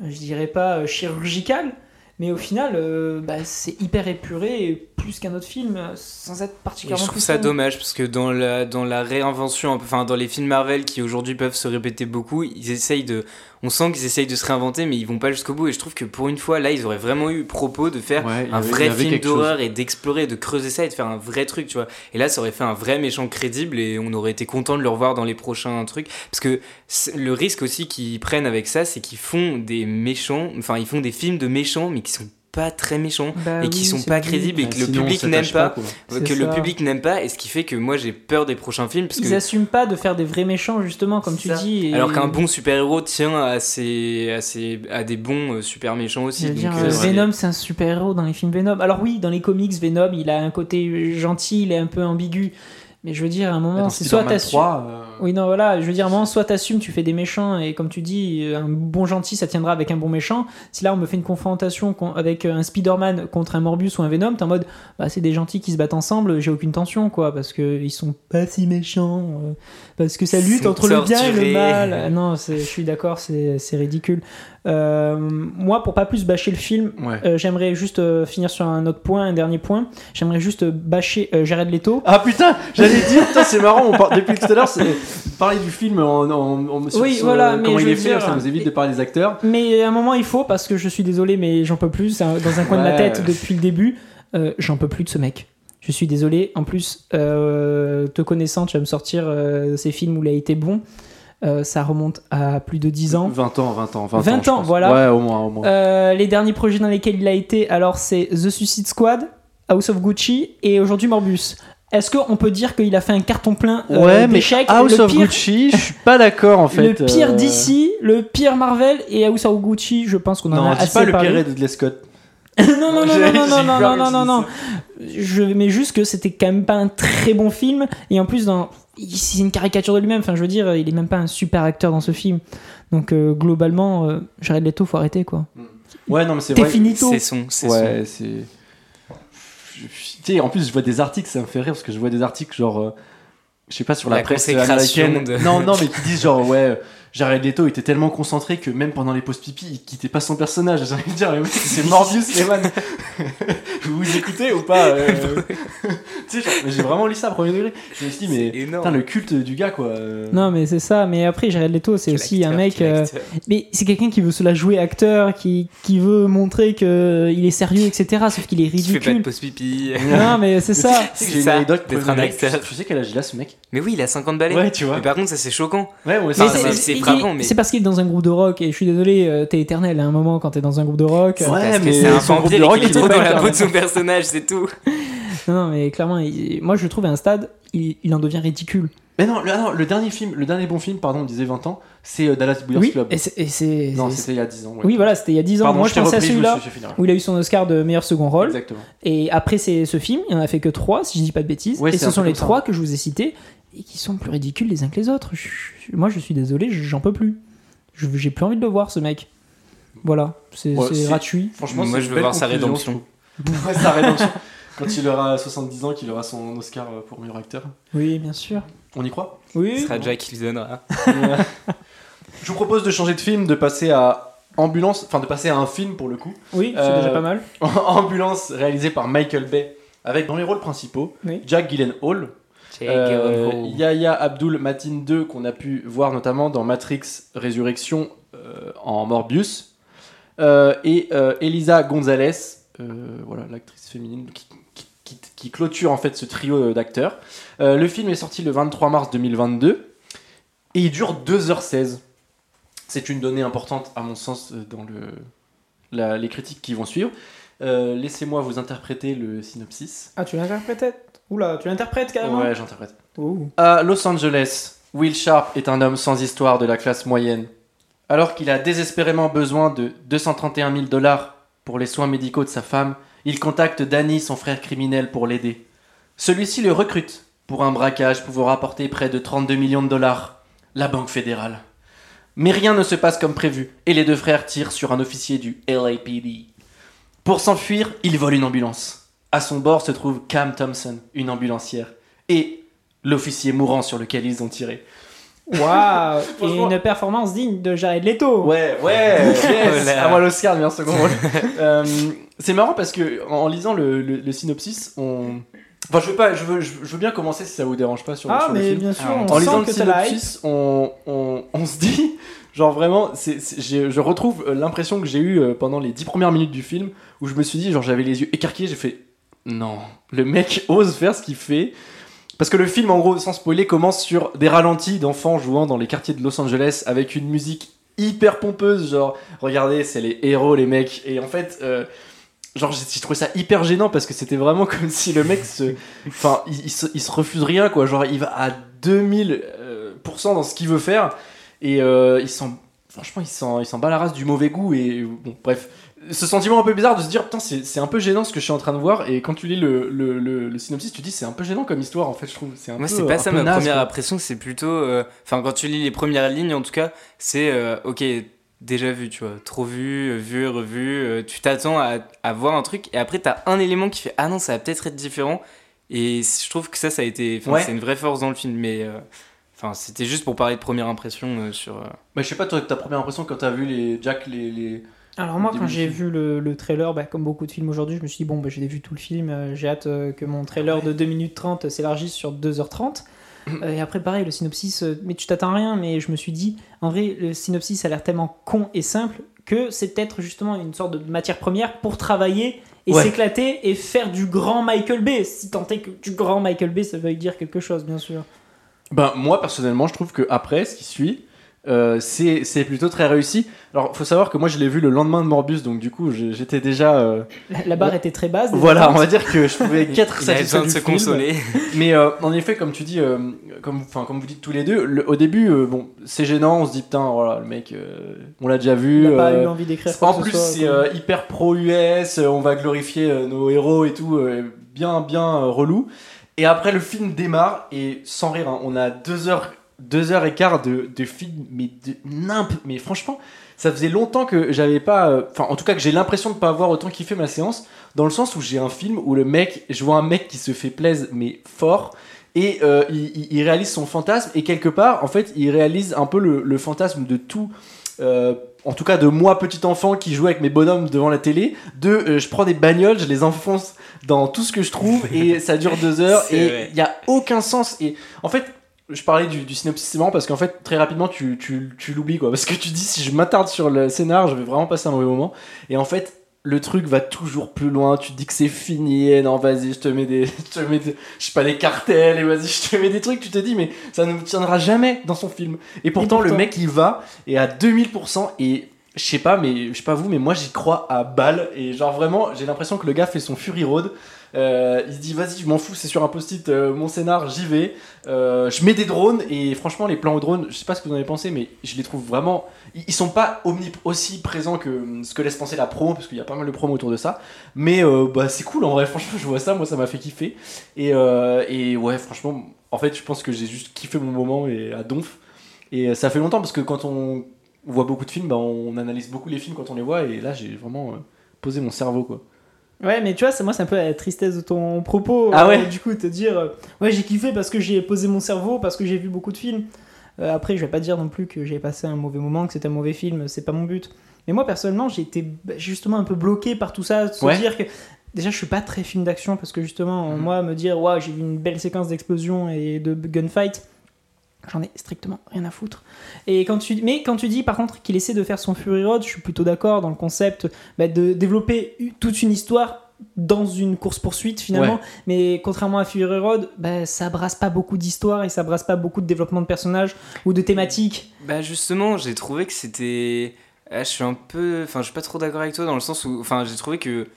Speaker 2: je dirais pas euh, chirurgical, mais au final, euh, bah, c'est hyper épuré plus qu'un autre film euh, sans être
Speaker 3: Et
Speaker 2: particulièrement.
Speaker 3: je trouve ça dommage parce que dans la, dans la réinvention, enfin dans les films Marvel qui aujourd'hui peuvent se répéter beaucoup, ils essayent de, on sent qu'ils essayent de se réinventer mais ils vont pas jusqu'au bout et je trouve que pour une fois là ils auraient vraiment eu propos de faire
Speaker 1: Ouais,
Speaker 3: un
Speaker 1: avait-
Speaker 3: vrai film d'horreur et d'explorer, de creuser ça et de faire un vrai truc, tu vois. Et là ça aurait fait un vrai méchant crédible et on aurait été content de le revoir dans les prochains trucs parce que le risque aussi qu'ils prennent avec ça c'est qu'ils font des méchants, enfin ils font des films de méchants mais qui sont pas très méchants
Speaker 2: Bah
Speaker 3: et qui
Speaker 2: oui,
Speaker 3: sont pas crédibles et que le public n'aime pas que le public n'aime pas et ce qui fait que moi j'ai peur des prochains films parce
Speaker 2: Ils
Speaker 3: que
Speaker 2: assument pas de faire des vrais méchants, justement, comme tu
Speaker 3: Ça.
Speaker 2: dis. et-
Speaker 3: alors qu'un bon super héros tient à ses, à ses- à des bons euh, super méchants aussi donc,
Speaker 2: dire,
Speaker 3: euh,
Speaker 2: euh, Venom, c'est un super héros dans les films Venom. Alors oui, dans les comics, Venom, il a un côté gentil, il est un peu ambigu. Mais je veux dire, à un moment, c'est soit t'assumes.
Speaker 1: 3, euh,
Speaker 2: Oui, non, voilà, je veux dire, à un moment, soit t'assumes, tu fais des méchants, et comme tu dis, un bon gentil, ça tiendra avec un bon méchant. Si là, on me fait une confrontation con- avec un Spider-Man contre un Morbius ou un Venom, t'es en mode, bah, c'est des gentils qui se battent ensemble, j'ai aucune tension, quoi, parce qu'ils sont pas si méchants, euh, parce que ça lutte entre le bien et le mal. Non, je suis d'accord, c'est ridicule. Euh, moi, pour pas plus bâcher le film,
Speaker 1: ouais.
Speaker 2: euh, j'aimerais juste euh, finir sur un autre point, un dernier point. J'aimerais juste bâcher Jared Leto.
Speaker 1: Ah putain, j'allais dire, c'est marrant, on par- depuis tout à l'heure, c'est parler du film en, en, en- sur-
Speaker 2: Oui,
Speaker 1: sur,
Speaker 2: voilà, mais
Speaker 1: comment il est fait,
Speaker 2: dire-
Speaker 1: ça nous évite de parler des acteurs.
Speaker 2: Mais à un moment, il faut, parce que je suis désolé, mais j'en peux plus. Dans un coin de ma tête depuis le début. j'en peux plus de ce mec. Je suis désolé. En plus, euh, te connaissant, tu vas me sortir euh, ces films où il a été bon. Euh, ça remonte à plus de 10 ans.
Speaker 1: 20 ans, 20 ans, 20,
Speaker 2: 20
Speaker 1: ans. je
Speaker 2: ans,
Speaker 1: pense.
Speaker 2: voilà.
Speaker 1: Ouais, au moins, au moins.
Speaker 2: Euh, les derniers projets dans lesquels il a été, alors c'est The Suicide Squad, House of Gucci et aujourd'hui Morbius. Est-ce qu'on peut dire qu'il a fait un carton plein euh,
Speaker 1: ouais, mais House
Speaker 2: le
Speaker 1: of
Speaker 2: pire,
Speaker 1: Gucci, je suis pas d'accord en fait.
Speaker 2: Le pire
Speaker 1: euh,
Speaker 2: d'ici, le pire Marvel et House of Gucci, je pense qu'on en
Speaker 1: Non,
Speaker 2: a assez
Speaker 1: pas le
Speaker 2: parlé.
Speaker 1: pire de Scott.
Speaker 2: non, non, non, non, non, non, non, non, non, non. Je mets juste que c'était quand même pas un très bon film. Et en plus, dans... c'est une caricature de lui-même. Enfin, je veux dire, il est même pas un super acteur dans ce film. Donc, euh, globalement, euh, Jared Leto, faut arrêter, quoi.
Speaker 1: Ouais, non, mais c'est vrai.
Speaker 2: finito.
Speaker 3: C'est son, c'est
Speaker 1: Ouais, c'est. Sais, en plus, je vois des articles, ça me fait rire parce que je vois des articles genre. euh, Je sais pas, sur la,
Speaker 3: La
Speaker 1: presse américaine.
Speaker 3: de-
Speaker 1: Non, non, mais qui disent genre, ouais, euh, Jared Leto était tellement concentré que même pendant les pauses pipi, il quittait pas son personnage. J'ai envie de dire, mais oui, c'est Morbius, les man. vous vous écoutez ou pas euh, Tu sais, genre, mais j'ai vraiment lu ça à premier degré. Je me suis dit, mais.
Speaker 3: C'est énorme.
Speaker 1: Putain, le culte du gars, quoi. euh.
Speaker 2: Non, mais c'est ça. Mais après, Jared Leto, c'est aussi un mec. euh. Mais c'est quelqu'un qui veut se la jouer acteur, qui, qui veut montrer qu'il est sérieux, etc. Sauf qu'il est
Speaker 3: Qui fait pas de
Speaker 2: ridicule.
Speaker 3: pause pipi.
Speaker 2: Non, mais c'est ça.
Speaker 1: Tu sais que
Speaker 3: C'est
Speaker 1: une anecdote
Speaker 3: d'être un acteur.
Speaker 1: Tu sais quel âge il a ce mec?
Speaker 3: Mais oui, il a 50 balais.
Speaker 1: Ouais, tu vois.
Speaker 3: Mais par contre, ça c'est choquant.
Speaker 1: Ouais, ouais,
Speaker 3: c'est-
Speaker 2: il-
Speaker 3: frappant, mais-
Speaker 2: C'est parce qu'il est dans un groupe de rock et je suis désolé, euh, t'es éternel à un moment quand t'es dans un groupe de rock.
Speaker 1: Ouais,
Speaker 3: Parce que
Speaker 1: mais
Speaker 3: c'est un
Speaker 1: groupe de rock,
Speaker 3: qu'il est
Speaker 1: il est
Speaker 3: trop dans la peau de son personnage, c'est tout.
Speaker 2: Non, non, mais clairement, il- moi je le trouve à un stade, il, il en devient ridicule.
Speaker 1: Mais non, le, non, le dernier film, le dernier bon film, pardon, on disait 20 ans, c'est euh, Dallas Buyers
Speaker 2: Oui,
Speaker 1: Club.
Speaker 2: et c'est.
Speaker 1: Non,
Speaker 2: c'est-
Speaker 1: c'était il y a 10 ans. ouais.
Speaker 2: Oui, voilà, c'était il y a 10 ans.
Speaker 1: Pardon,
Speaker 2: moi
Speaker 1: je
Speaker 2: je pensais à
Speaker 1: repris,
Speaker 2: celui-là où il a eu son Oscar de meilleur second rôle.
Speaker 1: Exactement.
Speaker 2: Et après, c'est ce film, il en a fait que 3, si je dis pas de bêtises.
Speaker 1: Ouais,
Speaker 2: et ce sont les
Speaker 1: comme ça.
Speaker 2: 3 que je vous ai cités et qui sont plus ridicules les uns que les autres. Je- je- moi je suis désolé, j'en peux plus. Je- J'ai plus envie de le voir, ce mec. Voilà, c'est
Speaker 1: Ouais,
Speaker 2: gratuit.
Speaker 1: Franchement,
Speaker 3: Moi, je veux voir sa rédemption.
Speaker 1: Ouais, sa rédemption. Quand il aura 70 ans, qu'il aura son Oscar pour meilleur acteur.
Speaker 2: Oui, bien sûr.
Speaker 1: On y croit?
Speaker 3: Ce
Speaker 2: Oui.
Speaker 3: sera Jack qui le donnera.
Speaker 1: Je vous propose de changer de film, de passer à Ambulance, enfin de passer à un film pour le coup.
Speaker 2: Oui, c'est
Speaker 1: Euh,
Speaker 2: déjà pas mal.
Speaker 1: Ambulance, réalisé par Michael Bay, avec dans les rôles principaux
Speaker 2: Oui.
Speaker 1: Jack Gyllenhaal, Euh, Yahya Abdul Matin 2 qu'on a pu voir notamment dans Matrix Résurrection euh, en Morbius. Euh, et euh, Elisa Gonzalez euh, voilà l'actrice féminine qui, qui- qui- qui clôture en fait ce trio d'acteurs. Euh, le film est sorti le 23 mars 2022 et il dure 2h16 c'est une donnée importante à mon sens dans le, la- les critiques qui vont suivre. Euh, laissez-moi vous interpréter le synopsis.
Speaker 2: Ah, tu l'interprètes Oula, tu l'interprètes carrément
Speaker 1: ouais j'interprète
Speaker 2: Oh.
Speaker 1: à Los Angeles, Will Sharp est un homme sans histoire de la classe moyenne. Alors qu'il a désespérément besoin de 231 000 dollars pour les soins médicaux de sa femme, il contacte Danny, son frère criminel, pour l'aider. Celui-ci le recrute pour un braquage pouvant rapporter près de 32 millions de dollars. La Banque fédérale. Mais rien ne se passe comme prévu, et les deux frères tirent sur un officier du LAPD. Pour s'enfuir, ils volent une ambulance. À son bord se trouve Cam Thompson, une ambulancière, et l'officier mourant sur lequel ils ont tiré.
Speaker 2: Waouh Et une performance digne de Jared Leto
Speaker 1: Ouais, ouais, yes, à moi l'Oscar, meilleur second rôle. Euh, c'est marrant parce que en, lisant le, le- le synopsis, on. Enfin, je veux pas, je veux, je veux bien commencer si ça vous dérange pas sur,
Speaker 2: Ah,
Speaker 1: sur le
Speaker 2: mais
Speaker 1: film.
Speaker 2: bien sûr,
Speaker 3: Ah,
Speaker 2: on
Speaker 1: En lisant
Speaker 2: sent
Speaker 1: le synopsis, on, on, on se dit, genre vraiment, c'est, c'est- j'ai- je retrouve euh, l'impression que j'ai eue euh, pendant les dix premières minutes du film, où je me suis dit, genre j'avais les yeux écarquillés, j'ai fait, non, le mec ose faire ce qu'il fait. Parce que le film, en gros, sans spoiler, commence sur des ralentis d'enfants jouant dans les quartiers de Los Angeles avec une musique hyper pompeuse, genre, regardez, c'est les héros, les mecs. Et en fait, euh, genre, j'ai trouvé ça hyper gênant parce que c'était vraiment comme si le mec se. Enfin, il, se, il se refuse rien, quoi. Genre, il va à 2000% euh, dans ce qu'il veut faire et euh, il s'en franchement, il s'en bat la race du mauvais goût et bon, bref. Ce sentiment un peu bizarre de se dire, putain, c'est, c'est un peu gênant ce que je suis en train de voir. Et quand tu lis le, le, le, le synopsis, tu dis, c'est un peu gênant comme histoire en fait, je trouve. C'est un
Speaker 3: Moi,
Speaker 1: peu,
Speaker 3: c'est pas
Speaker 1: un
Speaker 3: ça ma
Speaker 1: naze,
Speaker 3: première
Speaker 1: quoi.
Speaker 3: impression, c'est plutôt. euh, Enfin, quand tu lis les premières lignes, en tout cas, c'est euh, ok, déjà vu, tu vois, trop vu, vu, revu. euh, tu t'attends à, à voir un truc, et après, t'as un élément qui fait ah non, ça va peut-être être différent. Et je trouve que ça, ça a été. enfin,
Speaker 1: Ouais.
Speaker 3: C'est une vraie force dans le film, mais. euh, Enfin, c'était juste pour parler de première impression euh, sur. euh,
Speaker 1: Bah, je sais pas, toi, ta première impression quand t'as vu les Jack, les. les...
Speaker 2: Alors moi, quand j'ai vu le, le trailer, bah, comme beaucoup de films aujourd'hui, je me suis dit, bon, bah, j'ai vu tout le film, euh, j'ai hâte euh, que mon trailer de 2 minutes 30 s'élargisse sur 2h30. Euh, et après, pareil, le synopsis, mais tu t'attends à rien, mais je me suis dit, en vrai, le synopsis a l'air tellement con et simple que c'est peut-être justement une sorte de matière première pour travailler et
Speaker 1: Ouais.
Speaker 2: s'éclater et faire du grand Michael Bay. Si tant est que du grand Michael Bay, ça veuille dire quelque chose, bien sûr.
Speaker 1: Ben, moi, personnellement, je trouve que après, ce qui suit, euh, c'est c'est plutôt très réussi. Alors, faut savoir que moi, je l'ai vu le lendemain de Morbus, donc du coup, j'étais déjà. euh,
Speaker 2: La, la barre était très basse.
Speaker 1: Voilà, on va dire que je pouvais qu'être
Speaker 3: il avait
Speaker 1: satisfait
Speaker 3: besoin de
Speaker 1: du
Speaker 3: se
Speaker 1: film.
Speaker 3: consoler.
Speaker 1: Mais euh, en effet, comme tu dis, euh, comme, enfin, comme vous dites tous les deux, le- au début, euh, bon, c'est gênant, on se dit putain, voilà, le mec, euh, on l'a déjà vu.
Speaker 2: Il n'a pas eu envie d'écrire
Speaker 1: en plus, c'est euh, hyper pro-US, euh, on va glorifier euh, nos héros et tout, euh, bien, bien euh, relou. Et après, le film démarre, et sans rire, hein, on a deux heures, deux heures et quart de, de film, mais de nimp. Mais franchement, ça faisait longtemps que j'avais pas. euh, Enfin, en tout cas, que j'ai l'impression de pas avoir autant kiffé ma séance, dans le sens où j'ai un film où le mec, je vois un mec qui se fait plaisir, mais fort. Et euh, il, réalise son fantasme, et quelque part, en fait, il réalise un peu le, le fantasme de tout. euh, en tout cas de moi petit enfant qui joue avec mes bonhommes devant la télé, de euh, je prends des bagnoles, je les enfonce dans tout ce que je trouve et ça dure deux heures et il y a aucun sens et en fait je parlais du, du synopsis c'est marrant parce qu'en fait très rapidement tu, tu, tu l'oublies quoi parce que tu dis si je m'attarde sur le scénar je vais vraiment passer un mauvais moment et en fait le truc va toujours plus loin, tu te dis que c'est fini, et non vas-y je te mets des, je te mets des, je sais pas des cartels et vas-y je te mets des trucs, tu te dis mais ça ne tiendra jamais dans son film. Et pourtant, le
Speaker 2: pourtant.
Speaker 1: mec il va et à 2000% et je sais pas mais je sais pas vous mais moi j'y crois à balle et genre vraiment j'ai l'impression que le gars fait son Fury Road. Euh, il se dit vas-y je m'en fous c'est sur un post-it euh, mon scénar j'y vais. Euh, je mets des drones et franchement les plans aux drones je sais pas ce que vous en avez pensé mais je les trouve vraiment ils, sont pas aussi présents que ce que laisse penser la promo parce qu'il y a pas mal de promos autour de ça. Mais bah c'est cool en vrai franchement je vois ça moi ça m'a fait kiffer. Et, ouais franchement en fait je pense que j'ai juste kiffé mon moment et à donf. Et ça fait longtemps parce que quand on voit beaucoup de films bah, on analyse beaucoup les films quand on les voit et là j'ai vraiment posé mon cerveau quoi
Speaker 2: Ouais, mais tu vois, moi, c'est un peu la tristesse de ton propos.
Speaker 1: Ah
Speaker 2: euh,
Speaker 1: ouais
Speaker 2: Du coup, te dire, euh, ouais, j'ai kiffé parce que j'ai posé mon cerveau, parce que j'ai vu beaucoup de films. Euh, après, je vais pas dire non plus que j'ai passé un mauvais moment, que c'était un mauvais film, c'est pas mon but. Mais moi, personnellement, j'ai été bah, justement un peu bloqué par tout ça, de se
Speaker 1: Ouais.
Speaker 2: dire que. Déjà, je suis pas très film d'action parce que justement,
Speaker 1: Mhm.
Speaker 2: moi, me dire, ouais, j'ai vu une belle séquence d'explosion et de gunfight, j'en ai strictement rien à foutre. Et quand tu, mais quand tu dis par contre qu'il essaie de faire son Fury Road, je suis plutôt d'accord dans le concept bah, de développer toute une histoire dans une course-poursuite finalement.
Speaker 1: Ouais.
Speaker 2: Mais contrairement à Fury Road, bah, ça brasse pas beaucoup d'histoire et ça brasse pas beaucoup de développement de personnages ou de thématiques.
Speaker 3: Bah justement, j'ai trouvé que c'était. Ah, je suis un peu. Enfin, je suis pas trop d'accord avec toi dans le sens où. Enfin, j'ai trouvé que.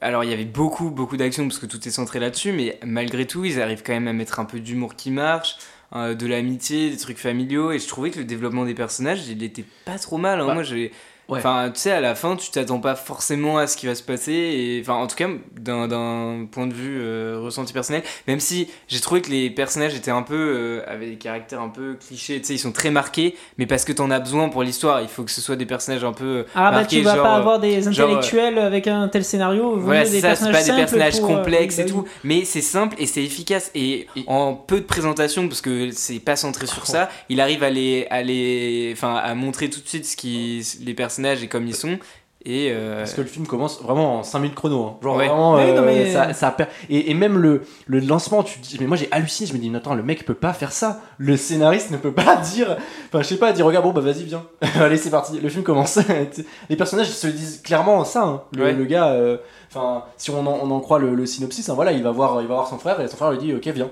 Speaker 3: Alors, il y avait beaucoup, beaucoup d'action parce que tout est centré là-dessus, mais malgré tout, ils arrivent quand même à mettre un peu d'humour qui marche, de l'amitié, des trucs familiaux, et je trouvais que le développement des personnages, il était pas trop mal. hein.
Speaker 1: Bah,
Speaker 3: Moi, j'ai.
Speaker 1: Ouais.
Speaker 3: Enfin, tu sais, à la fin, tu t'attends pas forcément à ce qui va se passer, et enfin, en tout cas, d'un- point de vue euh, ressenti personnel, même si j'ai trouvé que les personnages étaient un peu. euh, avaient des caractères un peu clichés, tu sais, ils sont très marqués, mais parce que t'en as besoin pour l'histoire, il faut que ce soit des personnages un peu.
Speaker 2: Ah bah
Speaker 3: marqués,
Speaker 2: tu vas
Speaker 3: genre,
Speaker 2: pas
Speaker 3: euh,
Speaker 2: avoir des
Speaker 3: genre, euh,
Speaker 2: intellectuels avec un tel scénario,
Speaker 3: Voilà, c'est ça, c'est pas des personnages
Speaker 2: pour, euh,
Speaker 3: complexes et
Speaker 2: bah
Speaker 3: tout, mais c'est simple et c'est efficace. Et
Speaker 1: Et-
Speaker 3: en peu de présentation, parce que c'est pas centré sur ça, il arrive à les, à les, enfin, à montrer tout de suite ce qui, les personnages et comme ils sont. Et euh,
Speaker 1: Parce que le film commence vraiment en 5 minutes chrono. hein. Genre
Speaker 3: Ouais.
Speaker 1: vraiment, euh,
Speaker 2: non, mais-
Speaker 1: ça, et, et même le, le lancement, tu te dis, mais moi j'ai halluciné, je me dis, mais attends, le mec peut pas faire ça. Le scénariste ne peut pas dire, enfin je sais pas, dire, regarde, bon bah vas-y, viens. Allez, c'est parti, le film commence. Les personnages se disent clairement ça. hein. Le,
Speaker 3: Ouais.
Speaker 1: le gars, euh, enfin, si on en, on en croit le, le synopsis, hein, voilà, il va, voir, il va voir son frère et son frère lui dit, ok, viens.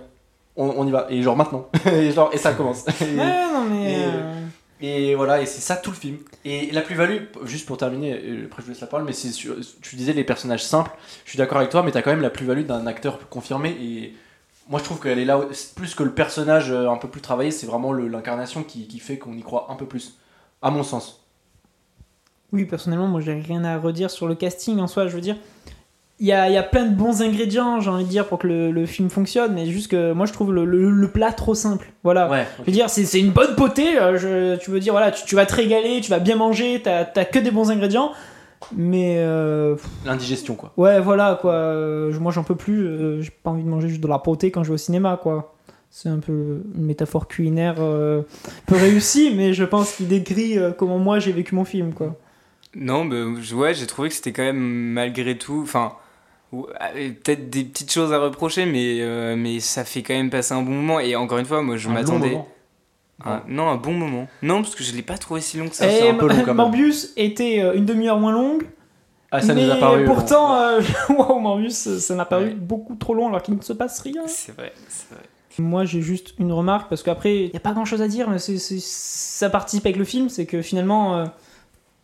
Speaker 1: On, on y va. Et genre maintenant. et, genre, et ça commence. Et-
Speaker 2: Ouais, non mais.
Speaker 1: Et- voilà, et c'est ça tout le film. Et la plus-value, juste pour terminer, après je vous laisse la parole, mais tu disais les personnages simples, je suis d'accord avec toi, mais t'as quand même la plus-value d'un acteur confirmé. Et moi je trouve qu'elle est là, plus que le personnage euh, un peu plus travaillé, c'est vraiment l'incarnation qui, qui fait qu'on y croit un peu plus. À mon sens.
Speaker 2: Oui, personnellement, moi, j'ai rien à redire sur le casting en soi. Je veux dire, il y a, il y a plein de bons ingrédients, j'ai envie de dire, pour que le, le film fonctionne, mais juste que moi, je trouve le, le- le plat trop simple. Voilà.
Speaker 1: Ouais.
Speaker 2: Je veux dire, c'est c'est une bonne potée. euh, je- tu veux dire, voilà, tu, tu vas te régaler, tu vas bien manger, t'as t'as que des bons ingrédients. Mais euh,
Speaker 1: L'indigestion, quoi.
Speaker 2: ouais, voilà quoi. euh, moi, j'en peux plus. euh, J'ai pas envie de manger juste de la potée quand je vais au cinéma, quoi. C'est un peu une métaphore culinaire euh, peu réussie, mais je pense qu'il décrit euh, comment moi j'ai vécu mon film, quoi.
Speaker 3: Non, bah, ouais, j'ai trouvé que c'était quand même malgré tout. Enfin, peut-être des petites choses à reprocher, mais, euh, mais ça fait quand même passer un bon moment. Et encore une fois, moi, je m'attendais.
Speaker 1: moment.
Speaker 3: à- non, un bon moment. Non, parce que je l'ai pas trouvé si long que ça.
Speaker 1: c'est
Speaker 2: Et
Speaker 1: un peu long, quand même.
Speaker 2: Morbius était euh, une demi-heure moins longue,
Speaker 1: Ah, ça
Speaker 2: mais
Speaker 1: nous a paru.
Speaker 2: pourtant, euh, waouh, Morbius, ça m'a paru
Speaker 3: Ouais.
Speaker 2: beaucoup trop long alors qu'il ne se passe rien.
Speaker 3: C'est vrai, c'est vrai.
Speaker 2: Moi, j'ai juste une remarque parce qu'après, il n'y a pas grand chose à dire, mais c'est, ça participe avec le film. C'est que finalement, euh,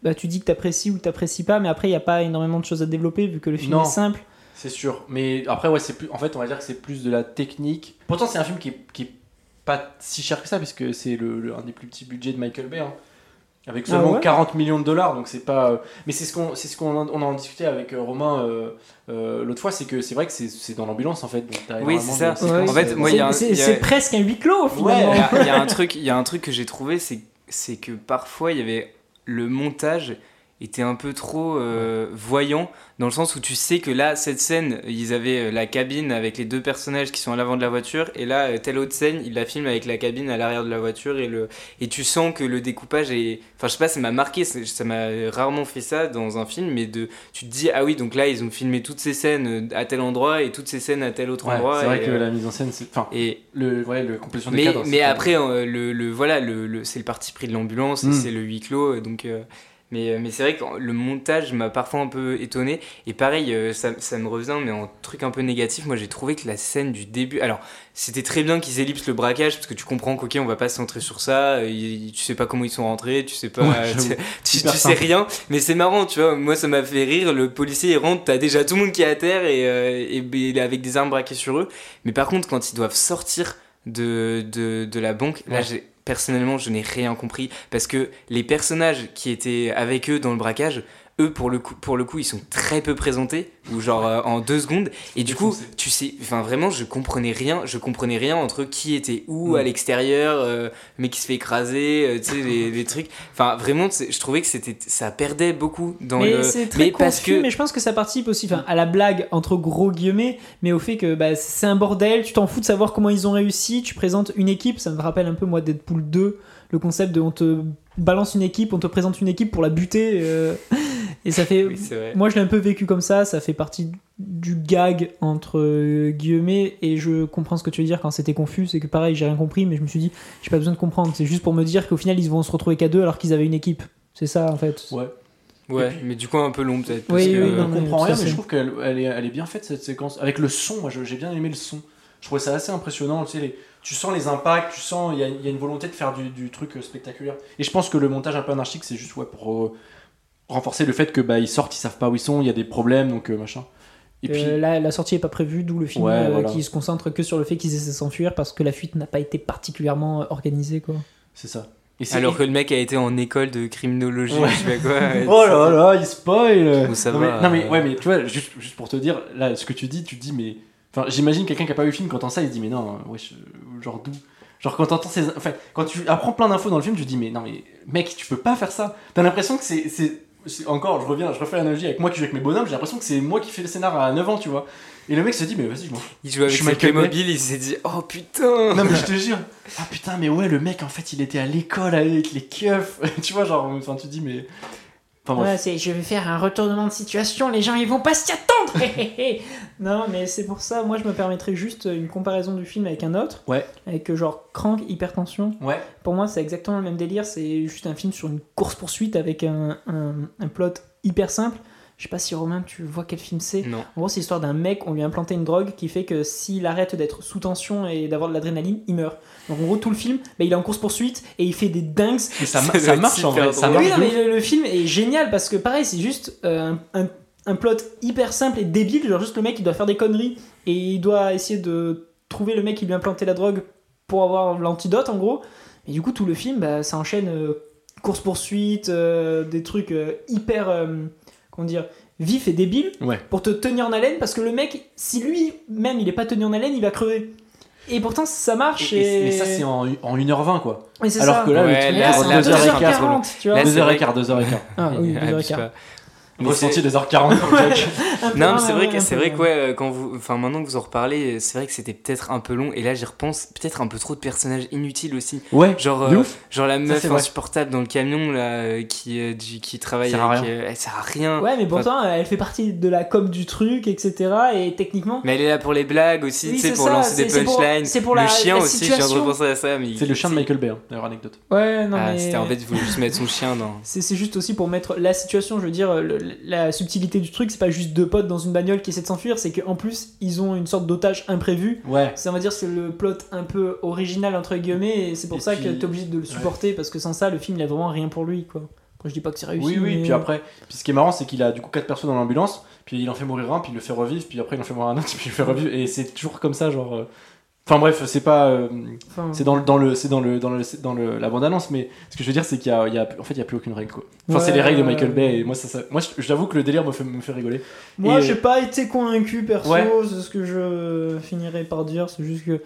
Speaker 2: bah, tu dis que tu apprécies ou que tu n'apprécies pas, mais après, il n'y a pas énormément de choses à développer vu que le film
Speaker 1: Non.
Speaker 2: est simple.
Speaker 1: C'est sûr. Mais après, ouais, c'est plus. En fait, on va dire que c'est plus de la technique. Pourtant, c'est un film qui est, qui est pas si cher que ça, puisque c'est le, le- un des plus petits budgets de Michael Bay. hein. Avec
Speaker 2: Ah
Speaker 1: seulement
Speaker 2: ouais
Speaker 1: 40 millions de dollars, donc c'est pas. euh, Mais c'est ce qu'on c'est ce qu'on en, on en discutait avec euh, Romain euh, euh, l'autre fois, c'est que c'est vrai que c'est c'est dans l'ambulance en fait. donc t'as
Speaker 3: Oui, c'est ça. En fait, moi,
Speaker 2: c'est,
Speaker 3: a-
Speaker 2: presque un huis clos finalement.
Speaker 3: Il y a- il y, a un truc, il y a un truc que j'ai trouvé, c'est c'est que parfois il y avait le montage était un peu trop euh, voyant dans le sens où tu sais que là cette scène ils avaient euh, la cabine avec les deux personnages qui sont à l'avant de la voiture et là euh, telle autre scène ils la filment avec la cabine à l'arrière de la voiture et le et tu sens que le découpage est enfin je sais pas ça m'a marqué ça m'a rarement fait ça dans un film mais de tu te dis ah oui donc là ils ont filmé toutes ces scènes à tel endroit et toutes ces scènes à tel autre
Speaker 1: ouais,
Speaker 3: endroit
Speaker 1: c'est vrai
Speaker 3: et,
Speaker 1: que
Speaker 3: euh,
Speaker 1: la mise en scène, c'est. Enfin,
Speaker 3: et
Speaker 1: le, ouais, le complétion des
Speaker 3: mais,
Speaker 1: cadres.
Speaker 3: mais après, euh, le, le- voilà, le, le- c'est le parti pris de l'ambulance, et
Speaker 1: Mm.
Speaker 3: c'est le huis clos. Donc, mais mais c'est vrai que le montage m'a parfois un peu étonné. Et pareil, euh, ça, ça me revient, mais en truc un peu négatif, moi j'ai trouvé que la scène du début. Alors, c'était très bien qu'ils ellipsent le braquage, parce que tu comprends qu'ok, on va pas se centrer sur ça. euh, il- tu sais pas comment ils sont rentrés, tu sais pas.
Speaker 1: Ouais,
Speaker 3: euh, tu, tu-
Speaker 1: Hyper
Speaker 3: tu sais rien. Mais c'est marrant, tu vois. Moi, ça m'a fait rire. Le policier, il rentre, t'as déjà tout le monde qui est à terre, et, euh, et, et avec des armes braquées sur eux. Mais par contre, quand ils doivent sortir de, de, de la banque, là, j'ai, personnellement, je n'ai rien compris. Parce que les personnages qui étaient avec eux dans le braquage, eux, pour le coup, pour le coup ils sont très peu présentés, ou genre euh, en deux secondes. Et du coup, tu sais, enfin vraiment, je comprenais rien. Je comprenais rien entre qui était où
Speaker 1: Mm.
Speaker 3: à l'extérieur, euh, mais qui se fait écraser, euh, tu sais, les, les trucs. Enfin, vraiment, je trouvais que c'était, ça perdait beaucoup dans
Speaker 2: mais
Speaker 3: le.
Speaker 2: c'est très
Speaker 3: mais
Speaker 2: parce
Speaker 3: parce que
Speaker 2: mais je pense que ça participe aussi enfin, à la blague entre gros guillemets, mais au fait que bah, c'est un bordel, tu t'en fous de savoir comment ils ont réussi, tu présentes une équipe, ça me rappelle un peu moi Deadpool 2, le concept de on te balance une équipe, on te présente une équipe pour la buter, euh, et ça fait...
Speaker 3: Oui.
Speaker 2: Moi, je l'ai un peu vécu comme ça. Ça fait partie du gag entre euh, guillemets, et je comprends ce que tu veux dire quand c'était confus. C'est que pareil, j'ai rien compris, mais je me suis dit, j'ai pas besoin de comprendre. C'est juste pour me dire qu'au final, ils vont se retrouver qu'à deux alors qu'ils avaient une équipe. C'est ça, en fait.
Speaker 1: Ouais.
Speaker 3: Ouais,
Speaker 1: puis-
Speaker 3: mais du coup, un peu long peut-être. parce
Speaker 2: Oui,
Speaker 3: que-
Speaker 2: oui,
Speaker 1: Je
Speaker 2: non, tout à
Speaker 1: rien, mais je trouve qu'elle elle est, elle est bien faite cette séquence. Avec le son, moi j'ai bien aimé le son. Je trouvais ça assez impressionnant. Tu, sais, les- tu sens les impacts, tu sens, il y a, il y a une volonté de faire du, du truc euh, spectaculaire. Et je pense que le montage un peu anarchique, c'est juste ouais, pour euh, renforcer le fait que bah, ils sortent, ils savent pas où ils sont, il y a des problèmes, donc euh, machin. Et puis,
Speaker 2: Euh, là, la sortie est pas prévue, d'où le film
Speaker 1: Ouais,
Speaker 2: euh,
Speaker 1: voilà.
Speaker 2: qui se concentre que sur le fait qu'ils essaient de s'enfuir parce que la fuite n'a pas été particulièrement organisée, quoi.
Speaker 1: c'est ça. Et c'est-
Speaker 3: Alors que le mec a été en école de criminologie,
Speaker 1: Ouais.
Speaker 3: je sais pas quoi.
Speaker 1: Oh là là, il spoil
Speaker 3: Bon, ça
Speaker 1: non,
Speaker 3: va,
Speaker 1: mais, non, mais, ouais, mais tu vois, juste, juste pour te dire, là, ce que tu dis, tu dis, mais. Enfin, j'imagine quelqu'un qui a pas vu le film, quand entend ça, il se dit, mais non, wesh, genre d'où? Genre quand t'entends ces. Enfin, quand tu apprends plein d'infos dans le film, tu te dis, mais non, mais mec, tu peux pas faire ça. T'as l'impression que c'est. Encore, je reviens, je refais l'analogie avec moi qui joue avec mes bonhommes, j'ai l'impression que c'est moi qui fais le scénar à 9 ans, tu vois. Et le mec se dit, mais vas-y, je m'en fous.
Speaker 3: Il joue avec ses. Playmobil, il s'est dit Oh putain
Speaker 1: Non, mais je te jure. Ah putain, mais ouais, le mec, en fait, il était à l'école avec les keufs. tu vois, genre, enfin, tu dis, mais. Enfin.
Speaker 2: Ouais, c'est je vais faire un retournement de situation, les gens ils vont pas s'y attendre Non, mais c'est pour ça, moi je me permettrais juste une comparaison du film avec un autre.
Speaker 1: Ouais.
Speaker 2: Avec euh, genre Crank, Hypertension.
Speaker 1: Ouais.
Speaker 2: Pour moi, c'est exactement le même délire, c'est juste un film sur une course-poursuite avec un, un, un plot hyper simple. Je sais pas si Romain, tu vois quel film c'est.
Speaker 3: Non.
Speaker 2: En gros, c'est l'histoire d'un mec, on lui a implanté une drogue qui fait que s'il arrête d'être sous tension et d'avoir de l'adrénaline, il meurt. Donc en gros, tout le film, bah, il est en course-poursuite et il fait des dingues
Speaker 1: Mais ça, marche en vrai. Ça
Speaker 3: drôle.
Speaker 1: marche
Speaker 2: oui, non, mais le, le film est génial parce que pareil, c'est juste euh, un, plot hyper simple et débile. Genre juste le mec, il doit faire des conneries et il doit essayer de trouver le mec qui lui a implanté la drogue pour avoir l'antidote en gros. Et du coup, tout le film, bah, ça enchaîne euh, course-poursuite, euh, des trucs hyper, comment dire, vifs et débiles
Speaker 1: Ouais.
Speaker 2: pour te tenir en haleine parce que le mec, si lui-même il est pas tenu en haleine, il va crever. Et pourtant ça marche
Speaker 1: Et-
Speaker 2: et.
Speaker 1: et- mais ça, c'est en, en 1h20, quoi.
Speaker 2: Et c'est
Speaker 1: Alors
Speaker 2: ça.
Speaker 1: que là,
Speaker 3: Ouais,
Speaker 1: le truc,
Speaker 3: là,
Speaker 1: c'est
Speaker 3: là,
Speaker 1: deux
Speaker 3: là,
Speaker 1: heures et
Speaker 3: là,
Speaker 1: quart.
Speaker 2: 2h40, tu vois.
Speaker 3: Là, c'est
Speaker 1: 2h15, 2h15.
Speaker 2: Ah oui,
Speaker 3: Abuse
Speaker 2: 2h15.
Speaker 1: Ressenti
Speaker 3: c'est-
Speaker 1: 2h40 pour le mec.
Speaker 2: Un peu,
Speaker 3: Non, mais c'est vrai que c'est vrai
Speaker 2: ouais.
Speaker 3: que ouais, quand vous, enfin maintenant que vous en reparlez, c'est vrai que c'était peut-être un peu long. Et là, j'y repense, peut-être un peu trop de personnages inutiles aussi.
Speaker 1: Ouais,
Speaker 3: Genre, euh,
Speaker 1: ouf.
Speaker 3: genre la meuf
Speaker 1: vrai.
Speaker 3: insupportable dans le camion là, euh, qui euh, du- qui travaille avec, euh, elle sert à rien.
Speaker 2: Ouais, mais pourtant, elle fait partie de la com du truc, etc. Et techniquement.
Speaker 3: Mais elle est là pour les blagues aussi,
Speaker 2: Oui,
Speaker 3: tu sais,
Speaker 2: c'est
Speaker 3: pour
Speaker 2: ça,
Speaker 3: lancer des
Speaker 2: c'est- c'est pour-
Speaker 3: punchlines.
Speaker 2: c'est pour
Speaker 3: le
Speaker 2: la-
Speaker 3: chien
Speaker 2: la
Speaker 3: aussi, je viens de
Speaker 2: situation.
Speaker 3: repenser à ça. mais
Speaker 1: C'est le chien de Michael Bay, hein, d'ailleurs, anecdote.
Speaker 2: Ouais, non,
Speaker 3: Ah,
Speaker 2: mais.
Speaker 3: c'était en fait, il voulait juste mettre son chien dans.
Speaker 2: C'est c'est juste aussi pour mettre la situation, je veux dire, la subtilité du truc, c'est pas juste deux potes dans une bagnole qui essaient de s'enfuir, c'est qu'en plus, ils ont une sorte d'otage imprévu.
Speaker 1: Ouais.
Speaker 2: Ça, on va dire, c'est le plot un peu original, entre guillemets, et c'est pour
Speaker 1: Et
Speaker 2: ça
Speaker 1: puis-
Speaker 2: que t'es obligé de le supporter, parce que sans ça, le film, il a vraiment rien pour lui, quoi. Après, je dis pas que c'est réussi.
Speaker 1: Oui, oui,
Speaker 2: mais-
Speaker 1: puis après, puis ce qui est marrant, c'est qu'il a du coup 4 persos dans l'ambulance, puis il en fait mourir un, puis il le fait revivre, puis après il en fait mourir un autre, puis il le fait revivre, et c'est toujours comme ça, genre. Euh, Enfin bref, c'est pas. euh,
Speaker 2: Enfin,
Speaker 1: C'est dans le, dans le, c'est dans le, dans le, dans le, la bande annonce, mais ce que je veux dire, c'est qu'il y a, il y a, en fait, il y a plus aucune règle, quoi. Enfin, c'est les règles de Michael. Bay, et moi, ça, ça- moi, je- j'avoue que le délire me fait, me fait rigoler.
Speaker 2: Moi,
Speaker 1: Et-
Speaker 2: j'ai pas été convaincu, perso,
Speaker 1: Ouais.
Speaker 2: c'est ce que je finirai par dire, c'est juste que.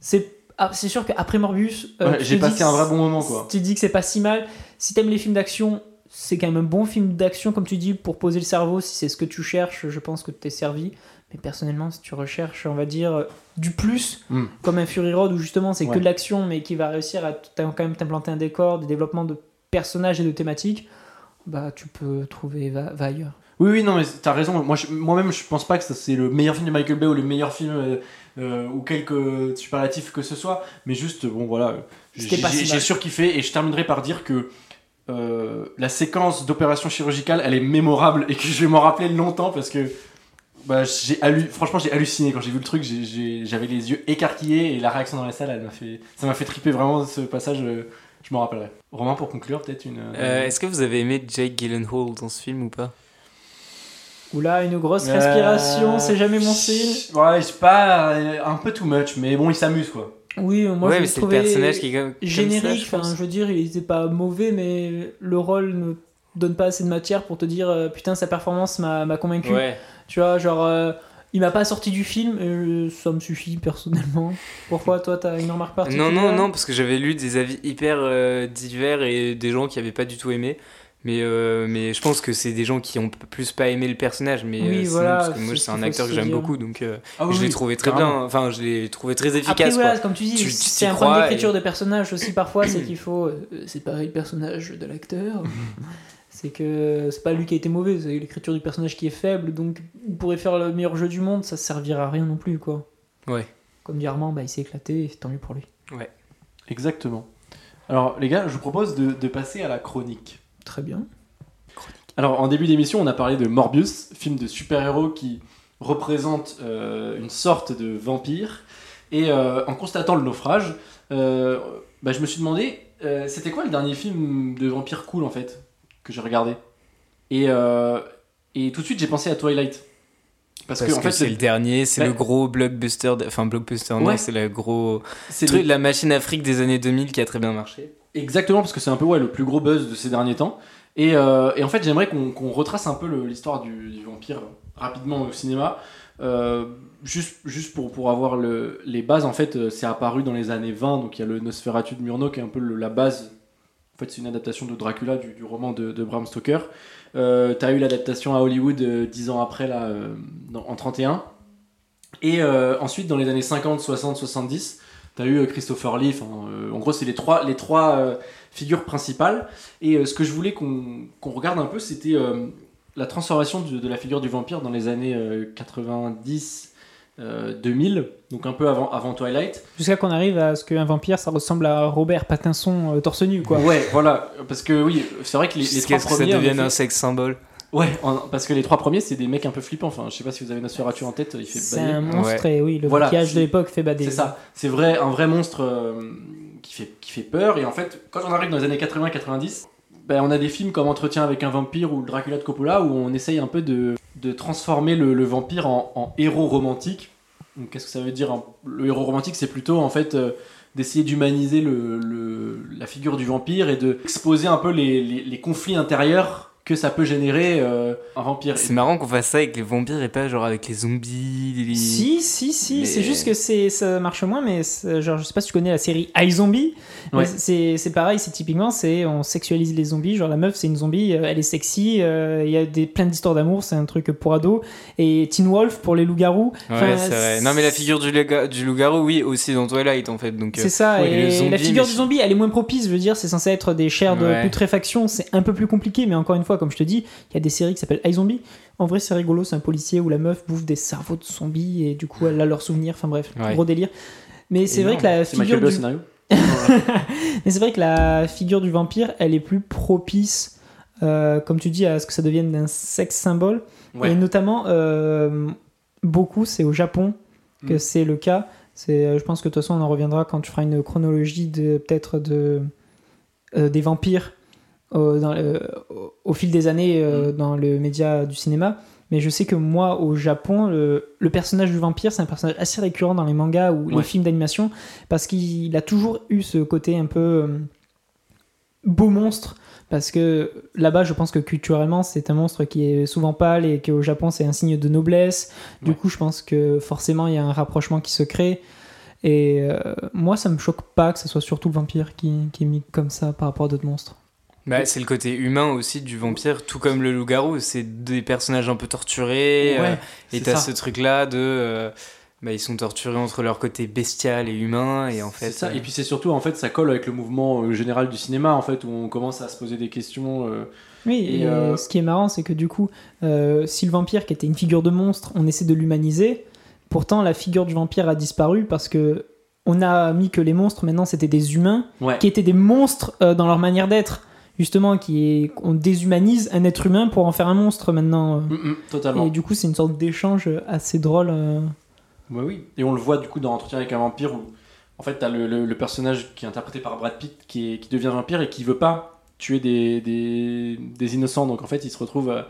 Speaker 2: C'est ah, c'est sûr qu'après Morbius. euh,
Speaker 1: Ouais, j'ai passé un vrai bon moment, quoi.
Speaker 2: Tu dis que c'est pas si mal. Si t'aimes les films d'action, c'est quand même un bon film d'action, comme tu dis, pour poser le cerveau. Si c'est ce que tu cherches, je pense que t'es servi. Mais personnellement, si tu recherches, on va dire, euh, du plus,
Speaker 1: Mm.
Speaker 2: comme un Fury Road où justement c'est
Speaker 1: Ouais.
Speaker 2: que de l'action, mais qui va réussir à quand même t'implanter un décor, des développements de personnages et de thématiques, bah tu peux trouver, va, va ailleurs.
Speaker 1: Oui, oui, non, mais t'as raison. Moi, je- moi-même, je pense pas que ça, c'est le meilleur film de Michael Bay ou le meilleur film euh, euh, ou quelques superlatifs que ce soit, mais juste, bon, voilà, j'ai
Speaker 2: si
Speaker 1: j'ai- surkiffé et je terminerai par dire que euh, la séquence d'opération chirurgicale, elle est mémorable et que je vais m'en rappeler longtemps parce que bah, j'ai hallu- franchement, j'ai halluciné quand j'ai vu le truc. J'avais les yeux écarquillés et la réaction dans la salle, elle m'a fait, ça m'a fait triper vraiment ce passage. euh, je m'en rappellerai. Romain, pour conclure, peut-être une.
Speaker 3: Euh, Est-ce que vous avez aimé Jake Gyllenhaal dans ce film ou pas?
Speaker 2: Oula, une grosse respiration,
Speaker 1: Euh,
Speaker 2: c'est jamais mon style.
Speaker 1: Ouais, c'est pas euh, un peu too much, mais bon, il s'amuse quoi.
Speaker 2: Oui, moi
Speaker 3: Ouais,
Speaker 2: je
Speaker 3: mais
Speaker 2: l'ai
Speaker 3: c'est le personnage qui est comme, comme ça,
Speaker 2: générique.
Speaker 3: je
Speaker 2: Enfin, je veux dire, il était pas mauvais, mais le rôle ne donne pas assez de matière pour te dire euh, putain sa performance m'a convaincu.
Speaker 3: Ouais.
Speaker 2: Tu vois, genre euh, il m'a pas sorti du film, et euh, ça me suffit personnellement. Pourquoi toi t'as une remarque particulière?
Speaker 3: Non, non, non, parce que j'avais lu des avis hyper euh, divers et des gens qui avaient pas du tout aimé. Mais, euh, mais je pense que c'est des gens qui ont plus pas aimé le personnage. Mais
Speaker 2: Oui,
Speaker 3: sinon,
Speaker 2: voilà,
Speaker 3: parce que moi,
Speaker 2: c'est
Speaker 3: c'est
Speaker 2: ce
Speaker 3: un acteur que j'aime beaucoup, donc euh,
Speaker 1: Ah
Speaker 3: je l'ai trouvé très bien. Enfin, je l'ai trouvé très efficace.
Speaker 2: Après, voilà, comme tu dis, c'est un problème d'écriture
Speaker 3: et-
Speaker 2: de personnage aussi parfois, c'est qu'il faut. euh, c'est pareil le personnage de l'acteur. c'est que c'est pas lui qui a été mauvais, c'est l'écriture du personnage qui est faible, donc il pourrait faire le meilleur jeu du monde, ça servira à rien non plus, quoi.
Speaker 3: Ouais.
Speaker 2: Comme dit Armand, bah, il s'est éclaté, et tant mieux pour lui.
Speaker 1: Exactement. Alors, les gars, je vous propose de, de passer à la chronique.
Speaker 2: Très bien.
Speaker 1: Alors, en début d'émission, on a parlé de Morbius, film de super-héros qui représente euh, une sorte de vampire. Et euh, en constatant le naufrage, euh, bah, je me suis demandé, euh, c'était quoi le dernier film de vampire cool en fait? Que j'ai regardé et, euh, et tout de suite, j'ai pensé à Twilight. Parce,
Speaker 3: Parce
Speaker 1: que, en fait,
Speaker 3: c'est le dernier, c'est
Speaker 1: Ouais.
Speaker 3: le gros blockbuster. de- Enfin, blockbuster, non,
Speaker 1: Ouais.
Speaker 3: c'est le gros truc,
Speaker 1: le-
Speaker 3: la machine Afrique des années 2000 qui a très bien marché.
Speaker 1: Exactement, parce que c'est un peu ouais, le plus gros buzz de ces derniers temps. Et, euh, et en fait, j'aimerais qu'on qu'on retrace un peu l'histoire du, du vampire rapidement au cinéma. Euh, juste juste pour, pour avoir le- les bases, en fait, c'est apparu dans les années 20, donc il y a le Nosferatu de Murnau qui est un peu le- la base. C'est une adaptation de Dracula, du, roman de, Bram Stoker. Euh, T'as eu l'adaptation à Hollywood euh, dix ans après, là, euh, en 31. Et euh, ensuite, dans les années 50, 60, 70, t'as eu euh, Christopher Lee. euh, en gros, c'est les trois, les trois euh, figures principales. Et euh, ce que je voulais qu'on regarde un peu, c'était euh, la transformation de, de la figure du vampire dans les années euh, 90, euh, 2000, donc un peu avant, avant Twilight.
Speaker 2: Jusqu'à qu'on arrive à ce qu'un vampire, ça ressemble à Robert Pattinson euh, torse nu, quoi.
Speaker 1: Ouais, voilà, parce que oui, c'est vrai que les, trois
Speaker 3: ce que ça
Speaker 1: premiers. en
Speaker 3: devienne
Speaker 1: effet-
Speaker 3: un sexe symbole.
Speaker 1: Ouais, en- parce que les trois premiers, c'est des mecs un peu flippants. Enfin, je sais pas si vous avez Nosferatu en tête, il fait
Speaker 2: C'est
Speaker 1: bailler.
Speaker 2: un monstre et oui, le
Speaker 1: Voilà,
Speaker 2: maquillage
Speaker 1: c'est-
Speaker 2: de l'époque fait bader.
Speaker 1: C'est ça, c'est vrai, un vrai monstre euh, qui, fait, qui fait peur. Et en fait, quand on arrive dans les années 80-90, ben, on a des films comme Entretien avec un vampire ou Dracula de Coppola où on essaye un peu de, de transformer le, vampire en, en héros romantique. Donc, Qu'est-ce que ça veut dire Le héros romantique, c'est plutôt en fait euh, d'essayer d'humaniser le, la figure du vampire et de exposer un peu les, les- les conflits intérieurs que ça peut générer euh, un vampire.
Speaker 3: C'est marrant qu'on fasse ça avec les vampires et pas genre avec les zombies. les-
Speaker 2: Si, si, si,
Speaker 3: Mais-
Speaker 2: c'est juste que c'est, ça marche moins, mais genre, je sais pas si tu connais la série iZombie, mais
Speaker 1: Ouais.
Speaker 2: c'est, c'est pareil, c'est typiquement, c'est, on sexualise les zombies, genre la meuf c'est une zombie, euh, elle est sexy, euh, il y a des, plein d'histoires d'amour, c'est un truc pour ados, et Teen Wolf pour les loups-garous.
Speaker 3: Ouais,
Speaker 2: Enfin,
Speaker 3: c'est vrai. Non, mais la figure du, du loup-garou, oui, aussi dans Twilight en fait. Donc, euh,
Speaker 2: C'est ça,
Speaker 3: ouais,
Speaker 2: et
Speaker 3: zombie,
Speaker 2: la figure
Speaker 3: mais-
Speaker 2: du zombie, elle est moins propice, je veux dire, c'est censé être des chairs de
Speaker 3: Ouais.
Speaker 2: putréfaction, c'est un peu plus compliqué, mais encore une fois, comme je te dis, il y a des séries qui s'appellent iZombie. En vrai, c'est rigolo, c'est un policier où la meuf bouffe des cerveaux de zombies et du coup, elle a leurs souvenirs, enfin bref,
Speaker 3: Ouais.
Speaker 2: gros délire. Mais c'est vrai que la figure du...
Speaker 1: scénario.
Speaker 2: Mais c'est vrai que la figure du vampire, elle est plus propice, euh, comme tu dis, à ce que ça devienne un sexe symbole.
Speaker 1: Ouais.
Speaker 2: Et notamment, euh, beaucoup, c'est au Japon que
Speaker 1: Mm.
Speaker 2: c'est le cas. C'est, euh, je pense que de toute façon, on en reviendra quand tu feras une chronologie de peut-être de euh, des vampires dans le- au, au fil des années euh,
Speaker 1: Mm.
Speaker 2: dans le média du cinéma. Mais je sais que moi, au Japon, le, le personnage du vampire, c'est un personnage assez récurrent dans les mangas ou les films d'animation, parce qu'il a toujours eu ce côté un peu euh, beau monstre. Parce que là-bas, je pense que culturellement, c'est un monstre qui est souvent pâle et qu'au Japon, c'est un signe de noblesse. Du
Speaker 1: Ouais.
Speaker 2: coup, je pense que forcément, il y a un rapprochement qui se crée. Et euh, moi, ça me choque pas que ce soit surtout le vampire qui, qui est mis comme ça par rapport à d'autres monstres.
Speaker 3: Bah, c'est le côté humain aussi du vampire, tout comme le loup-garou. C'est des personnages un peu torturés. euh,
Speaker 1: Ouais,
Speaker 3: et
Speaker 1: c'est
Speaker 3: t'as ce truc-là de. euh, bah, ils sont torturés entre leur côté bestial et humain. Et en fait.
Speaker 1: C'est ça.
Speaker 3: euh,
Speaker 1: Et puis c'est surtout en fait ça colle avec le mouvement euh, général du cinéma en fait où on commence à se poser des questions. euh,
Speaker 2: Oui,
Speaker 1: Et,
Speaker 2: et
Speaker 1: euh,
Speaker 2: ce qui est marrant, c'est que du coup, euh, si le vampire qui était une figure de monstre, on essaie de l'humaniser, pourtant la figure du vampire a disparu parce que on a mis que les monstres maintenant c'était des humains
Speaker 1: Ouais.
Speaker 2: qui étaient des monstres euh, dans leur manière d'être, justement, qui est on déshumanise un être humain pour en faire un monstre maintenant.
Speaker 1: Mm, mm, totalement.
Speaker 2: Et du coup, c'est une sorte d'échange assez drôle. euh.
Speaker 1: Ouais, oui. Et on le voit du coup dans Entretien avec un vampire où en fait t'as le, le, le personnage qui est interprété par Brad Pitt qui, est, qui devient vampire et qui veut pas tuer des, des, des innocents. Donc en fait il se retrouve, euh,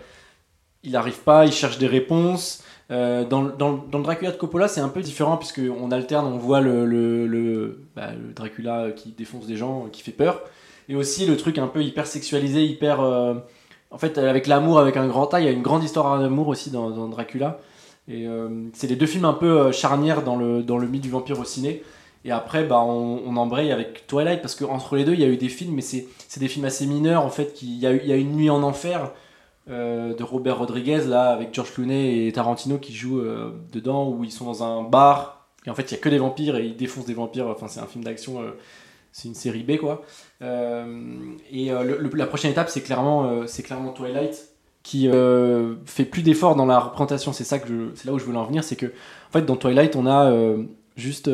Speaker 1: il n'arrive pas, il cherche des réponses. Euh, dans, dans, dans le Dracula de Coppola c'est un peu différent puisque on alterne, on voit le, le, le, bah, le Dracula qui défonce des gens, qui fait peur. Et aussi le truc un peu hyper sexualisé, hyper... euh, en fait avec l'amour avec un grand A, il y a une grande histoire d'amour aussi dans, Dracula. Et euh, c'est les deux films un peu euh, charnières dans le, dans le mythe du vampire au ciné. Et après, bah, on, embraye avec Twilight parce qu'entre les deux, il y a eu des films, mais c'est des films assez mineurs en fait. qui- Il y, a il y a une nuit en enfer de Robert Rodriguez là avec George Clooney et Tarantino qui jouent dedans où ils sont dans un bar et en fait il y a que des vampires et ils défoncent des vampires. Enfin, c'est un film d'action, c'est une série B quoi. Euh, et euh, la prochaine étape, c'est clairement, euh, c'est clairement Twilight qui fait plus d'efforts dans la représentation. C'est ça que c'est là où je voulais en venir, c'est que en fait dans Twilight on a juste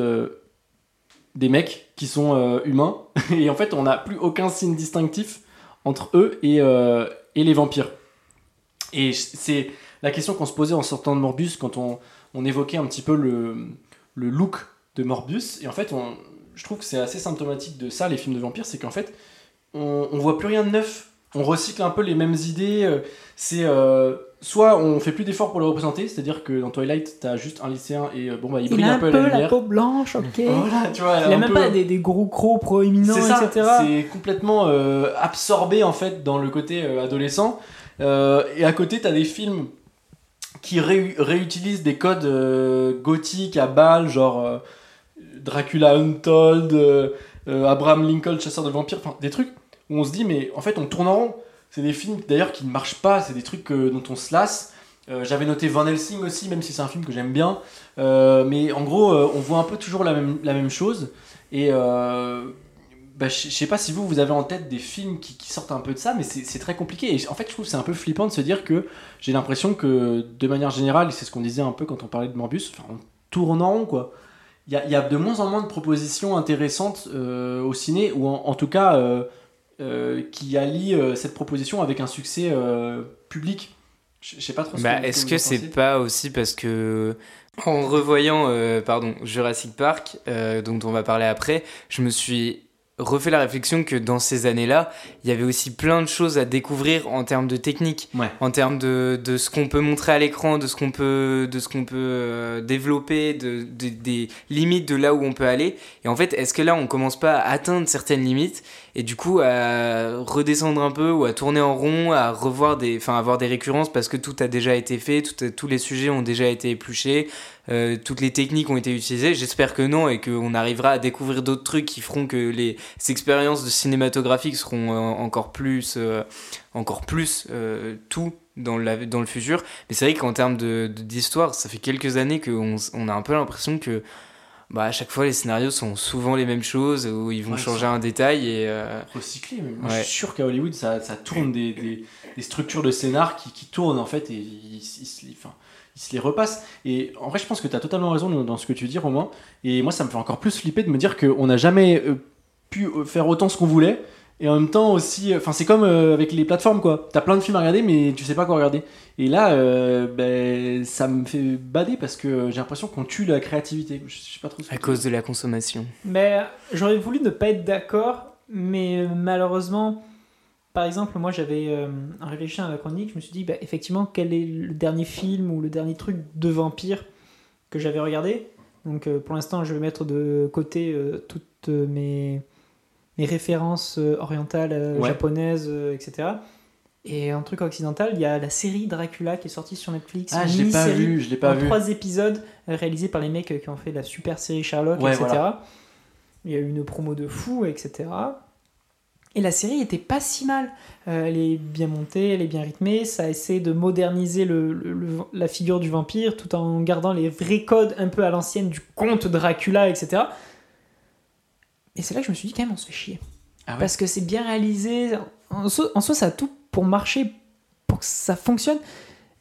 Speaker 1: des mecs qui sont humains et en fait on n'a plus aucun signe distinctif entre eux et, et les vampires. Et c'est la question qu'on se posait en sortant de Morbius quand on, on évoquait un petit peu le, le look de Morbius. Et en fait, on, je trouve que c'est assez symptomatique de ça, les films de vampires, c'est qu'en fait, on, on voit plus rien de neuf. On recycle un peu les mêmes idées. euh, C'est euh, soit on fait plus d'efforts pour le représenter, c'est-à-dire que dans Twilight, t'as juste un lycéen et euh, bon bah il
Speaker 2: Il
Speaker 1: brille
Speaker 2: a
Speaker 1: un peu à la lumière.
Speaker 2: peau blanche, ok.
Speaker 1: Voilà, tu vois,
Speaker 2: Il a même
Speaker 1: peu-
Speaker 2: pas des, des gros crocs proéminents,
Speaker 1: ça,
Speaker 2: etc.
Speaker 1: c'est complètement euh, absorbé en fait dans le côté adolescent. Et à côté, t'as des films qui ré- réutilisent des codes gothiques à balles, genre Dracula Untold, euh, euh, Abraham Lincoln, chasseur de vampires, enfin des trucs où on se dit, mais en fait, on tourne en rond. C'est des films d'ailleurs qui ne marchent pas, c'est des trucs euh, dont on se lasse. J'avais noté Van Helsing aussi, même si c'est un film que j'aime bien. Mais en gros, on voit un peu toujours la même, chose. Et bah, je sais pas si vous, vous avez en tête des films qui, sortent un peu de ça, mais c'est très compliqué. Et en fait, je trouve c'est un peu flippant de se dire que j'ai l'impression que, de manière générale, c'est ce qu'on disait un peu quand on parlait de Morbius, enfin, on tourne en rond, quoi. Il y a, il y a de moins en moins de propositions intéressantes euh, au ciné, ou en, en tout cas euh, euh, qui allient cette proposition avec un succès public. Je sais pas trop ce
Speaker 3: Bah,
Speaker 1: que-
Speaker 3: est-ce
Speaker 1: ce
Speaker 3: que c'est pas aussi parce que en revoyant pardon Jurassic Park, dont on va parler après, je me suis refait la réflexion que dans ces années-là, il y avait aussi plein de choses à découvrir en termes de technique,
Speaker 1: Ouais.
Speaker 3: en termes de, de ce qu'on peut montrer à l'écran, de ce qu'on peut, de ce qu'on peut euh, développer, de, de- des limites de là où on peut aller. Et en fait, est-ce que là, on commence pas à atteindre certaines limites? Et du coup à redescendre un peu ou à tourner en rond, à revoir des, enfin avoir des récurrences parce que tout a déjà été fait, tout- tous les sujets ont déjà été épluchés, euh, toutes les techniques ont été utilisées. J'espère que non et qu'on arrivera à découvrir d'autres trucs qui feront que les expériences de cinématographiques seront euh, encore plus, euh, encore plus tout dans, la, dans le futur. Mais c'est vrai qu'en termes de- de- d'histoire, ça fait quelques années qu'on on a un peu l'impression que bah, à chaque fois les scénarios sont souvent les mêmes choses où ils vont
Speaker 1: Ouais,
Speaker 3: changer un détail et euh,
Speaker 1: recyclé. Mais moi,
Speaker 3: Ouais.
Speaker 1: je suis sûr qu'à Hollywood, ça, ça tourne des, des, des structures de scénar qui, qui tournent en fait et ils, ils se les, enfin, ils se les repassent. Et en vrai, je pense que tu as totalement raison dans, dans ce que tu dis, Romain. Et moi, ça me fait encore plus flipper de me dire qu'on n'a jamais euh, pu euh, faire autant ce qu'on voulait. Et en même temps aussi, enfin c'est comme euh, avec les plateformes quoi. T'as plein de films à regarder mais tu sais pas quoi regarder. Et là, euh, ben, ça me fait bader parce que j'ai l'impression qu'on tue la créativité. Je sais pas trop. ce
Speaker 3: à cause de la consommation.
Speaker 2: Mais j'aurais voulu ne pas être d'accord, mais euh, malheureusement, par exemple, moi j'avais, euh, en réfléchissant à la chronique, je me suis dit, bah, effectivement, quel est le dernier film ou le dernier truc de vampire que j'avais regardé? Donc euh, pour l'instant, je vais mettre de côté euh, toutes euh, mes, mes références euh, orientales, euh,
Speaker 1: Ouais.
Speaker 2: japonaises, euh, etc. Et un truc occidental, il y a la série Dracula qui est sortie sur Netflix.
Speaker 1: Ah, je l'ai pas vu, je l'ai pas vu.
Speaker 2: trois épisodes réalisés par les mecs qui ont fait la super série Sherlock,
Speaker 1: Ouais,
Speaker 2: etc.
Speaker 1: voilà.
Speaker 2: Il y a eu une promo de fou, etc. Et la série était pas si mal. Euh, elle est bien montée, elle est bien rythmée. Ça essaie de moderniser le, le- le- la figure du vampire tout en gardant les vrais codes un peu à l'ancienne du conte Dracula, etc. Et c'est là que je me suis dit, quand même, on se fait chier.
Speaker 1: Ah ouais
Speaker 2: Parce que c'est bien réalisé. En soi, en soi, ça a tout pour marcher, pour que ça fonctionne.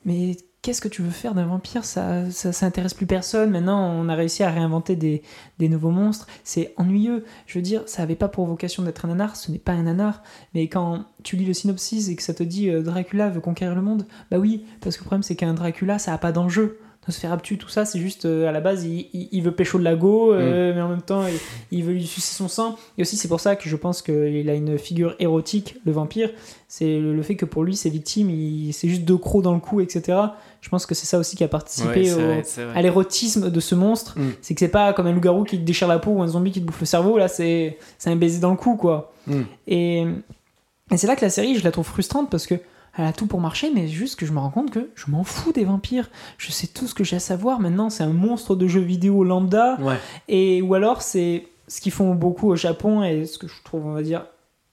Speaker 2: Mais qu'est-ce que tu veux faire d'un vampire? Ça, ça, ça intéresse plus personne. Maintenant, on a réussi à réinventer des, des nouveaux monstres. C'est ennuyeux. Je veux dire, ça avait pas pour vocation d'être un nanar. Ce n'est pas un nanar. Mais quand tu lis le synopsis et que ça te dit euh, Dracula veut conquérir le monde, bah oui, parce que le problème, c'est qu'un Dracula, ça a pas d'enjeu. Se faire abtu, tout ça, c'est juste euh, à la base, il, il- il veut pécho de la go, euh, mais en même temps, il, il veut lui sucer son sang. Et aussi, c'est pour ça que je pense qu'il a une figure érotique, le vampire. C'est le, le fait que pour lui, ses victimes, c'est juste deux crocs dans le cou, etc. Je pense que c'est ça aussi qui a participé
Speaker 3: Ouais,
Speaker 2: au-
Speaker 3: vrai,
Speaker 2: à l'érotisme de ce monstre.
Speaker 1: Mm.
Speaker 2: C'est que c'est pas comme un loup-garou qui te déchire la peau ou un zombie qui te bouffe le cerveau. Là, c'est c'est un baiser dans le cou, quoi.
Speaker 1: Mm.
Speaker 2: Et, et c'est là que la série, je la trouve frustrante parce que elle a tout pour marcher, mais juste que je me rends compte que je m'en fous des vampires. Je sais tout ce que j'ai à savoir. Maintenant, c'est un monstre de jeu vidéo lambda.
Speaker 1: Ouais.
Speaker 2: Et ou alors c'est ce qu'ils font beaucoup au Japon et ce que je trouve on va dire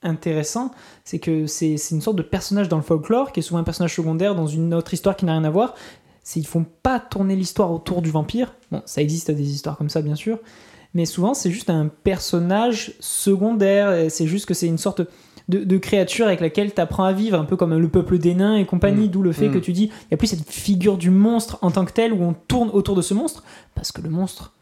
Speaker 2: intéressant, c'est que c'est une sorte de personnage dans le folklore qui est souvent un personnage secondaire dans une autre histoire qui n'a rien à voir. C'est ils font pas tourner l'histoire autour du vampire. Bon, ça existe des histoires comme ça bien sûr, mais souvent c'est juste un personnage secondaire. C'est juste que c'est une sorte de, de créature avec laquelle tu apprends à vivre, un peu comme le peuple des nains et compagnie,
Speaker 1: Mm.
Speaker 2: d'où le fait
Speaker 1: Mm.
Speaker 2: que tu dis, il n'y a plus cette figure du monstre en tant que tel où on tourne autour de ce monstre, parce que le monstre,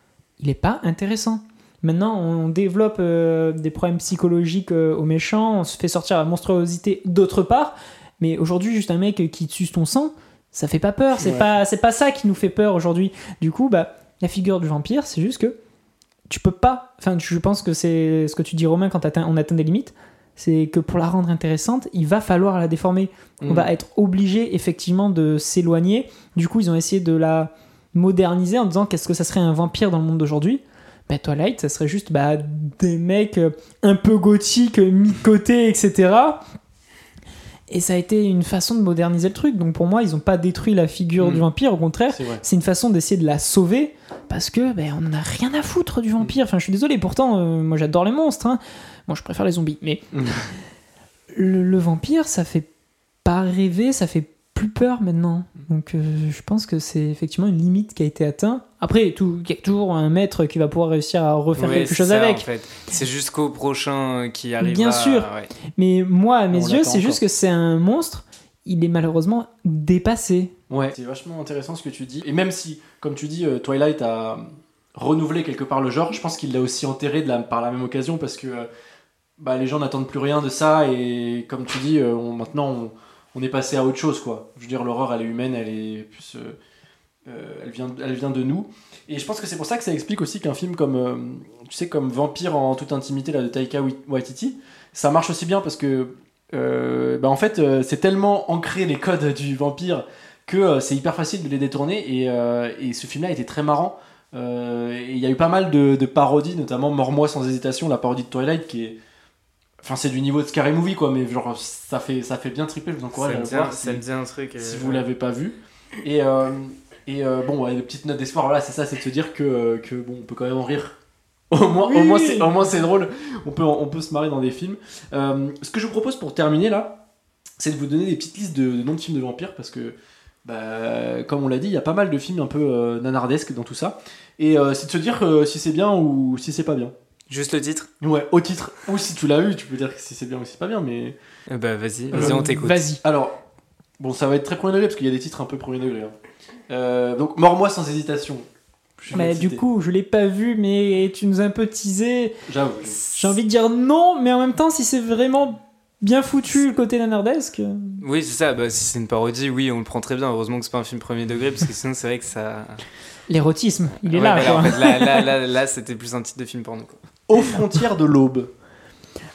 Speaker 2: il n'est pas intéressant. Maintenant, on développe euh, des problèmes psychologiques euh, aux méchants, on se fait sortir la monstruosité d'autre part, mais aujourd'hui, juste un mec qui te suce ton sang, ça fait pas peur, c'est
Speaker 1: Ouais.
Speaker 2: pas, c'est pas ça qui nous fait peur aujourd'hui. Du coup, bah, la figure du vampire, c'est juste que tu peux pas, enfin, je pense que c'est ce que tu dis Romain quand on atteint des limites, c'est que pour la rendre intéressante, il va falloir la déformer. On
Speaker 1: Mm.
Speaker 2: va être obligé effectivement de s'éloigner. Du coup, ils ont essayé de la moderniser en disant qu'est-ce que ça serait un vampire dans le monde d'aujourd'hui. Bah, Twilight, ça serait juste bah, des mecs euh, un peu gothiques, euh, mis de côté, etc. Et ça a été une façon de moderniser le truc. Donc pour moi, ils n'ont pas détruit la figure
Speaker 1: Mm.
Speaker 2: du vampire, au contraire,
Speaker 1: C'est
Speaker 2: une façon d'essayer de la sauver parce que ben, on n'en a rien à foutre du vampire. Enfin, je suis désolé, pourtant, euh, moi j'adore les monstres. Hein. Moi, je préfère les zombies. Mais
Speaker 1: Mm.
Speaker 2: le, le vampire, ça fait pas rêver, ça fait plus peur maintenant. Donc, euh, je pense que c'est effectivement une limite qui a été atteinte. Après, tout- il y a toujours un maître qui va pouvoir réussir à refaire
Speaker 3: Ouais,
Speaker 2: quelque chose
Speaker 3: ça,
Speaker 2: avec.
Speaker 3: en fait. C'est jusqu'au prochain qui arrive.
Speaker 2: Bien sûr.
Speaker 3: ouais.
Speaker 2: Mais moi, à mes
Speaker 1: On
Speaker 2: yeux, c'est juste que c'est un monstre. Il est malheureusement dépassé.
Speaker 1: Ouais, c'est vachement intéressant ce que tu dis. Et même si, comme tu dis, euh, Twilight a renouvelé quelque part le genre, je pense qu'il l'a aussi enterré de la- par la même occasion parce que euh, bah, les gens n'attendent plus rien de ça et comme tu dis, euh, maintenant on, est passé à autre chose quoi. Je veux dire, l'horreur elle est humaine, elle est plus. euh, euh, elle, vient, elle vient de nous. Et je pense que c'est pour ça que ça explique aussi qu'un film comme, tu sais, comme Vampire en toute intimité là, de Taika Wai- Waititi, ça marche aussi bien parce que, bah, en fait, c'est tellement ancré les codes du vampire que c'est hyper facile de les détourner. Et, et ce film-là était très marrant. Il y a eu pas mal de, de parodies, notamment Mors-moi sans hésitation, la parodie de Twilight qui est. Enfin, c'est du niveau de Scary Movie quoi, mais genre ça fait, ça fait bien triper, je vous encourage
Speaker 3: ça,
Speaker 1: à
Speaker 3: me
Speaker 1: le
Speaker 3: dit,
Speaker 1: voir.
Speaker 3: ça
Speaker 1: si-
Speaker 3: me dit un truc.
Speaker 1: si
Speaker 3: euh,
Speaker 1: vous l'avez pas vu. Et, euh, et euh, bon, ouais, une petite note d'espoir, voilà, c'est ça, c'est de se dire que, que bon, on peut quand même en rire. Au moins, au moins, c'est, au moins c'est drôle. On peut, on peut se marrer dans des films. Euh, ce que je vous propose pour terminer là, c'est de vous donner des petites listes de, de noms de films de vampires parce que, bah, comme on l'a dit, il y a pas mal de films un peu nanardesques dans tout ça. Et c'est de se dire si c'est bien ou si c'est pas bien.
Speaker 3: Juste le titre
Speaker 1: Ouais, au titre. Ou si tu l'as eu, tu peux dire si c'est bien ou si c'est pas bien, mais.
Speaker 3: Euh, Bah vas-y, vas-y,
Speaker 2: Euh,
Speaker 3: on t'écoute.
Speaker 2: Vas-y.
Speaker 1: Alors, bon, ça va être très premier degré parce qu'il y a des titres un peu premier degré. hein. Euh, donc, Mors-moi sans hésitation. Le
Speaker 2: du coup, je l'ai pas vu, mais tu nous as un peu teasé.
Speaker 1: j'avoue.
Speaker 2: J'ai envie de dire non, mais en même temps, si c'est vraiment bien foutu le côté nanardesque.
Speaker 3: Oui, c'est ça, bah, si c'est une parodie, oui, on le prend très bien. Heureusement que c'est pas un film premier degré, parce que sinon c'est vrai que ça.
Speaker 2: L'érotisme, il est
Speaker 3: Ouais,
Speaker 2: là. quoi.
Speaker 3: en fait, là, là, là, là, c'était plus un titre de film porno. Quoi.
Speaker 1: Aux frontières de l'aube.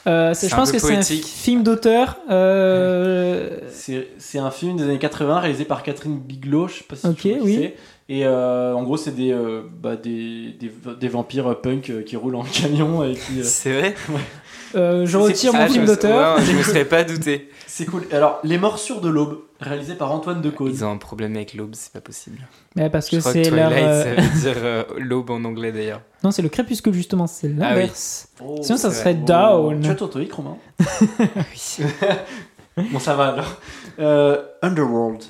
Speaker 2: Euh, je
Speaker 3: un
Speaker 2: pense que c'est un film d'auteur. euh,
Speaker 1: C'est c'est un film des années 80 réalisé par Catherine Bigelow, je sais pas si
Speaker 2: Ok,
Speaker 1: tu
Speaker 2: oui.
Speaker 1: c'est. Et euh, en gros, c'est des, euh, bah, des, des, des vampires punk qui roulent en camion et qui. euh,
Speaker 3: C'est vrai?
Speaker 2: euh, je retire mon
Speaker 3: Ah,
Speaker 2: film d'auteur.
Speaker 3: ouais, je me serais pas douté.
Speaker 1: c'est cool. Alors, Les Morsures de l'aube, réalisé par Antoine Decauze.
Speaker 3: Ils ont un problème avec l'aube, c'est pas possible.
Speaker 2: Ouais, parce que c'est leur.
Speaker 3: Twilight,
Speaker 2: euh,
Speaker 3: ça veut dire euh, l'aube en anglais d'ailleurs.
Speaker 2: Non, c'est le crépuscule justement, c'est l'inverse.
Speaker 1: Oh,
Speaker 2: Sinon, ça serait
Speaker 1: Oh.
Speaker 2: Down.
Speaker 1: Tu as ton TOEIC, Romain
Speaker 3: Oui.
Speaker 1: Bon, ça va alors. Euh, Underworld.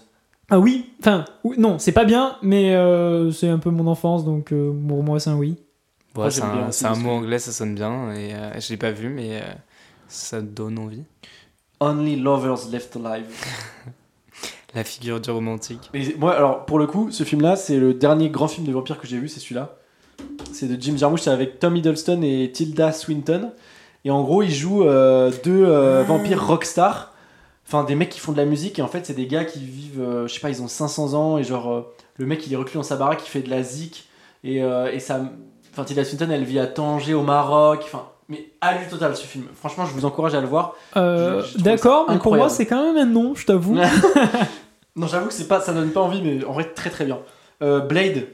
Speaker 2: Ah oui, enfin, non, c'est pas bien, mais euh, c'est un peu mon enfance, donc euh, pour moi, c'est un oui.
Speaker 3: Bon, c'est un, mot anglais, ça sonne bien, et euh, je l'ai pas vu, mais euh, ça donne envie.
Speaker 1: Only Lovers Left Alive.
Speaker 3: La figure du romantique.
Speaker 1: Mais moi, alors, pour le coup, ce film-là, c'est le dernier grand film de vampire que j'ai vu, c'est celui-là. C'est de Jim Jarmusch, c'est avec Tom Hiddleston et Tilda Swinton. Et en gros, ils jouent euh, deux
Speaker 2: Ah.
Speaker 1: vampires rockstars. Enfin, des mecs qui font de la musique, et en fait, c'est des gars qui vivent, je sais pas, ils ont 500 ans, et genre, le mec, il est reclus dans sa baraque, il fait de la zik, et, euh, et ça. Enfin, Tilda Swinton, elle vit à Tanger, au Maroc. Enfin, mais allure total ce film. Franchement, je vous encourage à le voir.
Speaker 2: Euh, D'accord, mais pour moi, c'est quand même un non, je t'avoue.
Speaker 1: Non, j'avoue que c'est pas, ça donne pas envie, mais en vrai, très très bien. Euh, Blade.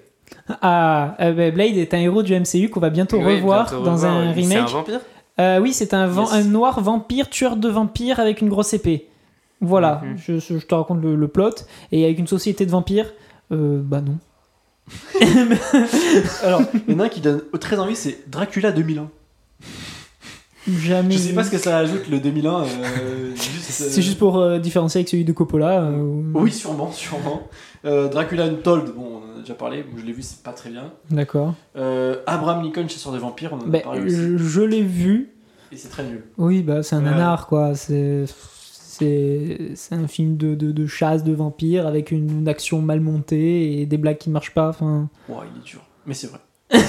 Speaker 2: Ah, euh, bah, Blade est un héros du MCU qu'on va bientôt
Speaker 3: Oui,
Speaker 2: revoir
Speaker 3: bientôt
Speaker 2: dans
Speaker 3: revoir,
Speaker 2: un
Speaker 3: oui. C'est un
Speaker 2: remake.
Speaker 3: vampire
Speaker 2: Euh, oui, c'est un, van-
Speaker 1: Yes.
Speaker 2: un noir vampire, tueur de vampires avec une grosse épée. Voilà,
Speaker 3: Mhm.
Speaker 2: je, je- je te raconte le, le plot. Et avec une société de vampires, euh, bah non.
Speaker 1: Alors, il y en a un qui donne très envie, c'est Dracula 2001.
Speaker 2: Jamais.
Speaker 1: Je sais pas ce que ça ajoute le 2001. euh, juste,
Speaker 2: C'est
Speaker 1: euh,
Speaker 2: juste pour euh, différencier avec celui de Coppola. euh, ou-
Speaker 1: Oui, sûrement, sûrement. Euh, Dracula Untold, bon, on en a déjà parlé, je l'ai vu, c'est pas très bien.
Speaker 2: D'accord.
Speaker 1: Euh, Abraham Lincoln, chasseur de vampires, on en a
Speaker 2: Bah,
Speaker 1: parlé aussi.
Speaker 2: je je l'ai vu.
Speaker 1: Et c'est très nul.
Speaker 2: Oui, bah c'est un
Speaker 1: Ouais.
Speaker 2: nanar quoi. C'est c'est un film de, de, chasse de vampires avec une, action mal montée et des blagues qui marchent pas.
Speaker 1: Ouah, il est dur, mais c'est vrai.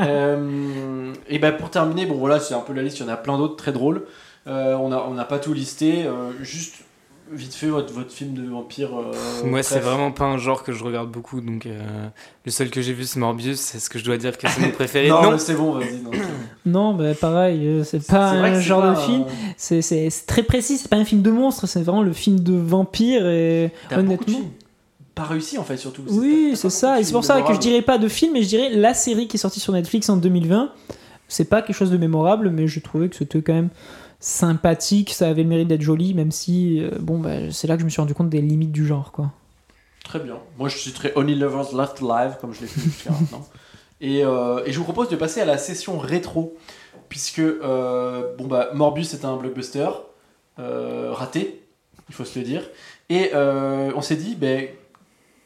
Speaker 1: Euh, et ben pour terminer, bon voilà, c'est un peu la liste, il y en a plein d'autres très drôles. Euh, on n'a on pas tout listé, euh, juste vite fait votre, votre film de vampire. euh,
Speaker 3: Moi, c'est vraiment pas un genre que je regarde beaucoup, donc euh, le seul que j'ai vu, c'est Morbius. C'est ce que je dois dire que c'est mon préféré.
Speaker 1: Non, c'est bon, vas-y. non.
Speaker 2: non, bah pareil, euh, c'est pas un genre
Speaker 1: pas
Speaker 2: de film. C'est très précis. C'est pas un film de monstre. C'est vraiment le film de vampire et honnêtement.
Speaker 1: Pas réussi en fait, surtout.
Speaker 2: Oui, c'est ça. Et c'est pour ça que je dirais pas de film, mais je dirais la série qui est sortie sur Netflix en 2020. C'est pas quelque chose de mémorable, mais je trouvais que c'était quand même sympathique. Ça avait le mérite d'être joli, même si, euh, bon, bah, c'est là que je me suis rendu compte des limites du genre, quoi.
Speaker 1: Très bien. Moi, je citerai Only Lovers Left Live, comme je l'ai fait jusqu'à maintenant. Et, euh, et je vous propose de passer à la session rétro, puisque euh, bon, bah, Morbius est un blockbuster euh, raté, il faut se le dire. Et on s'est dit, ben,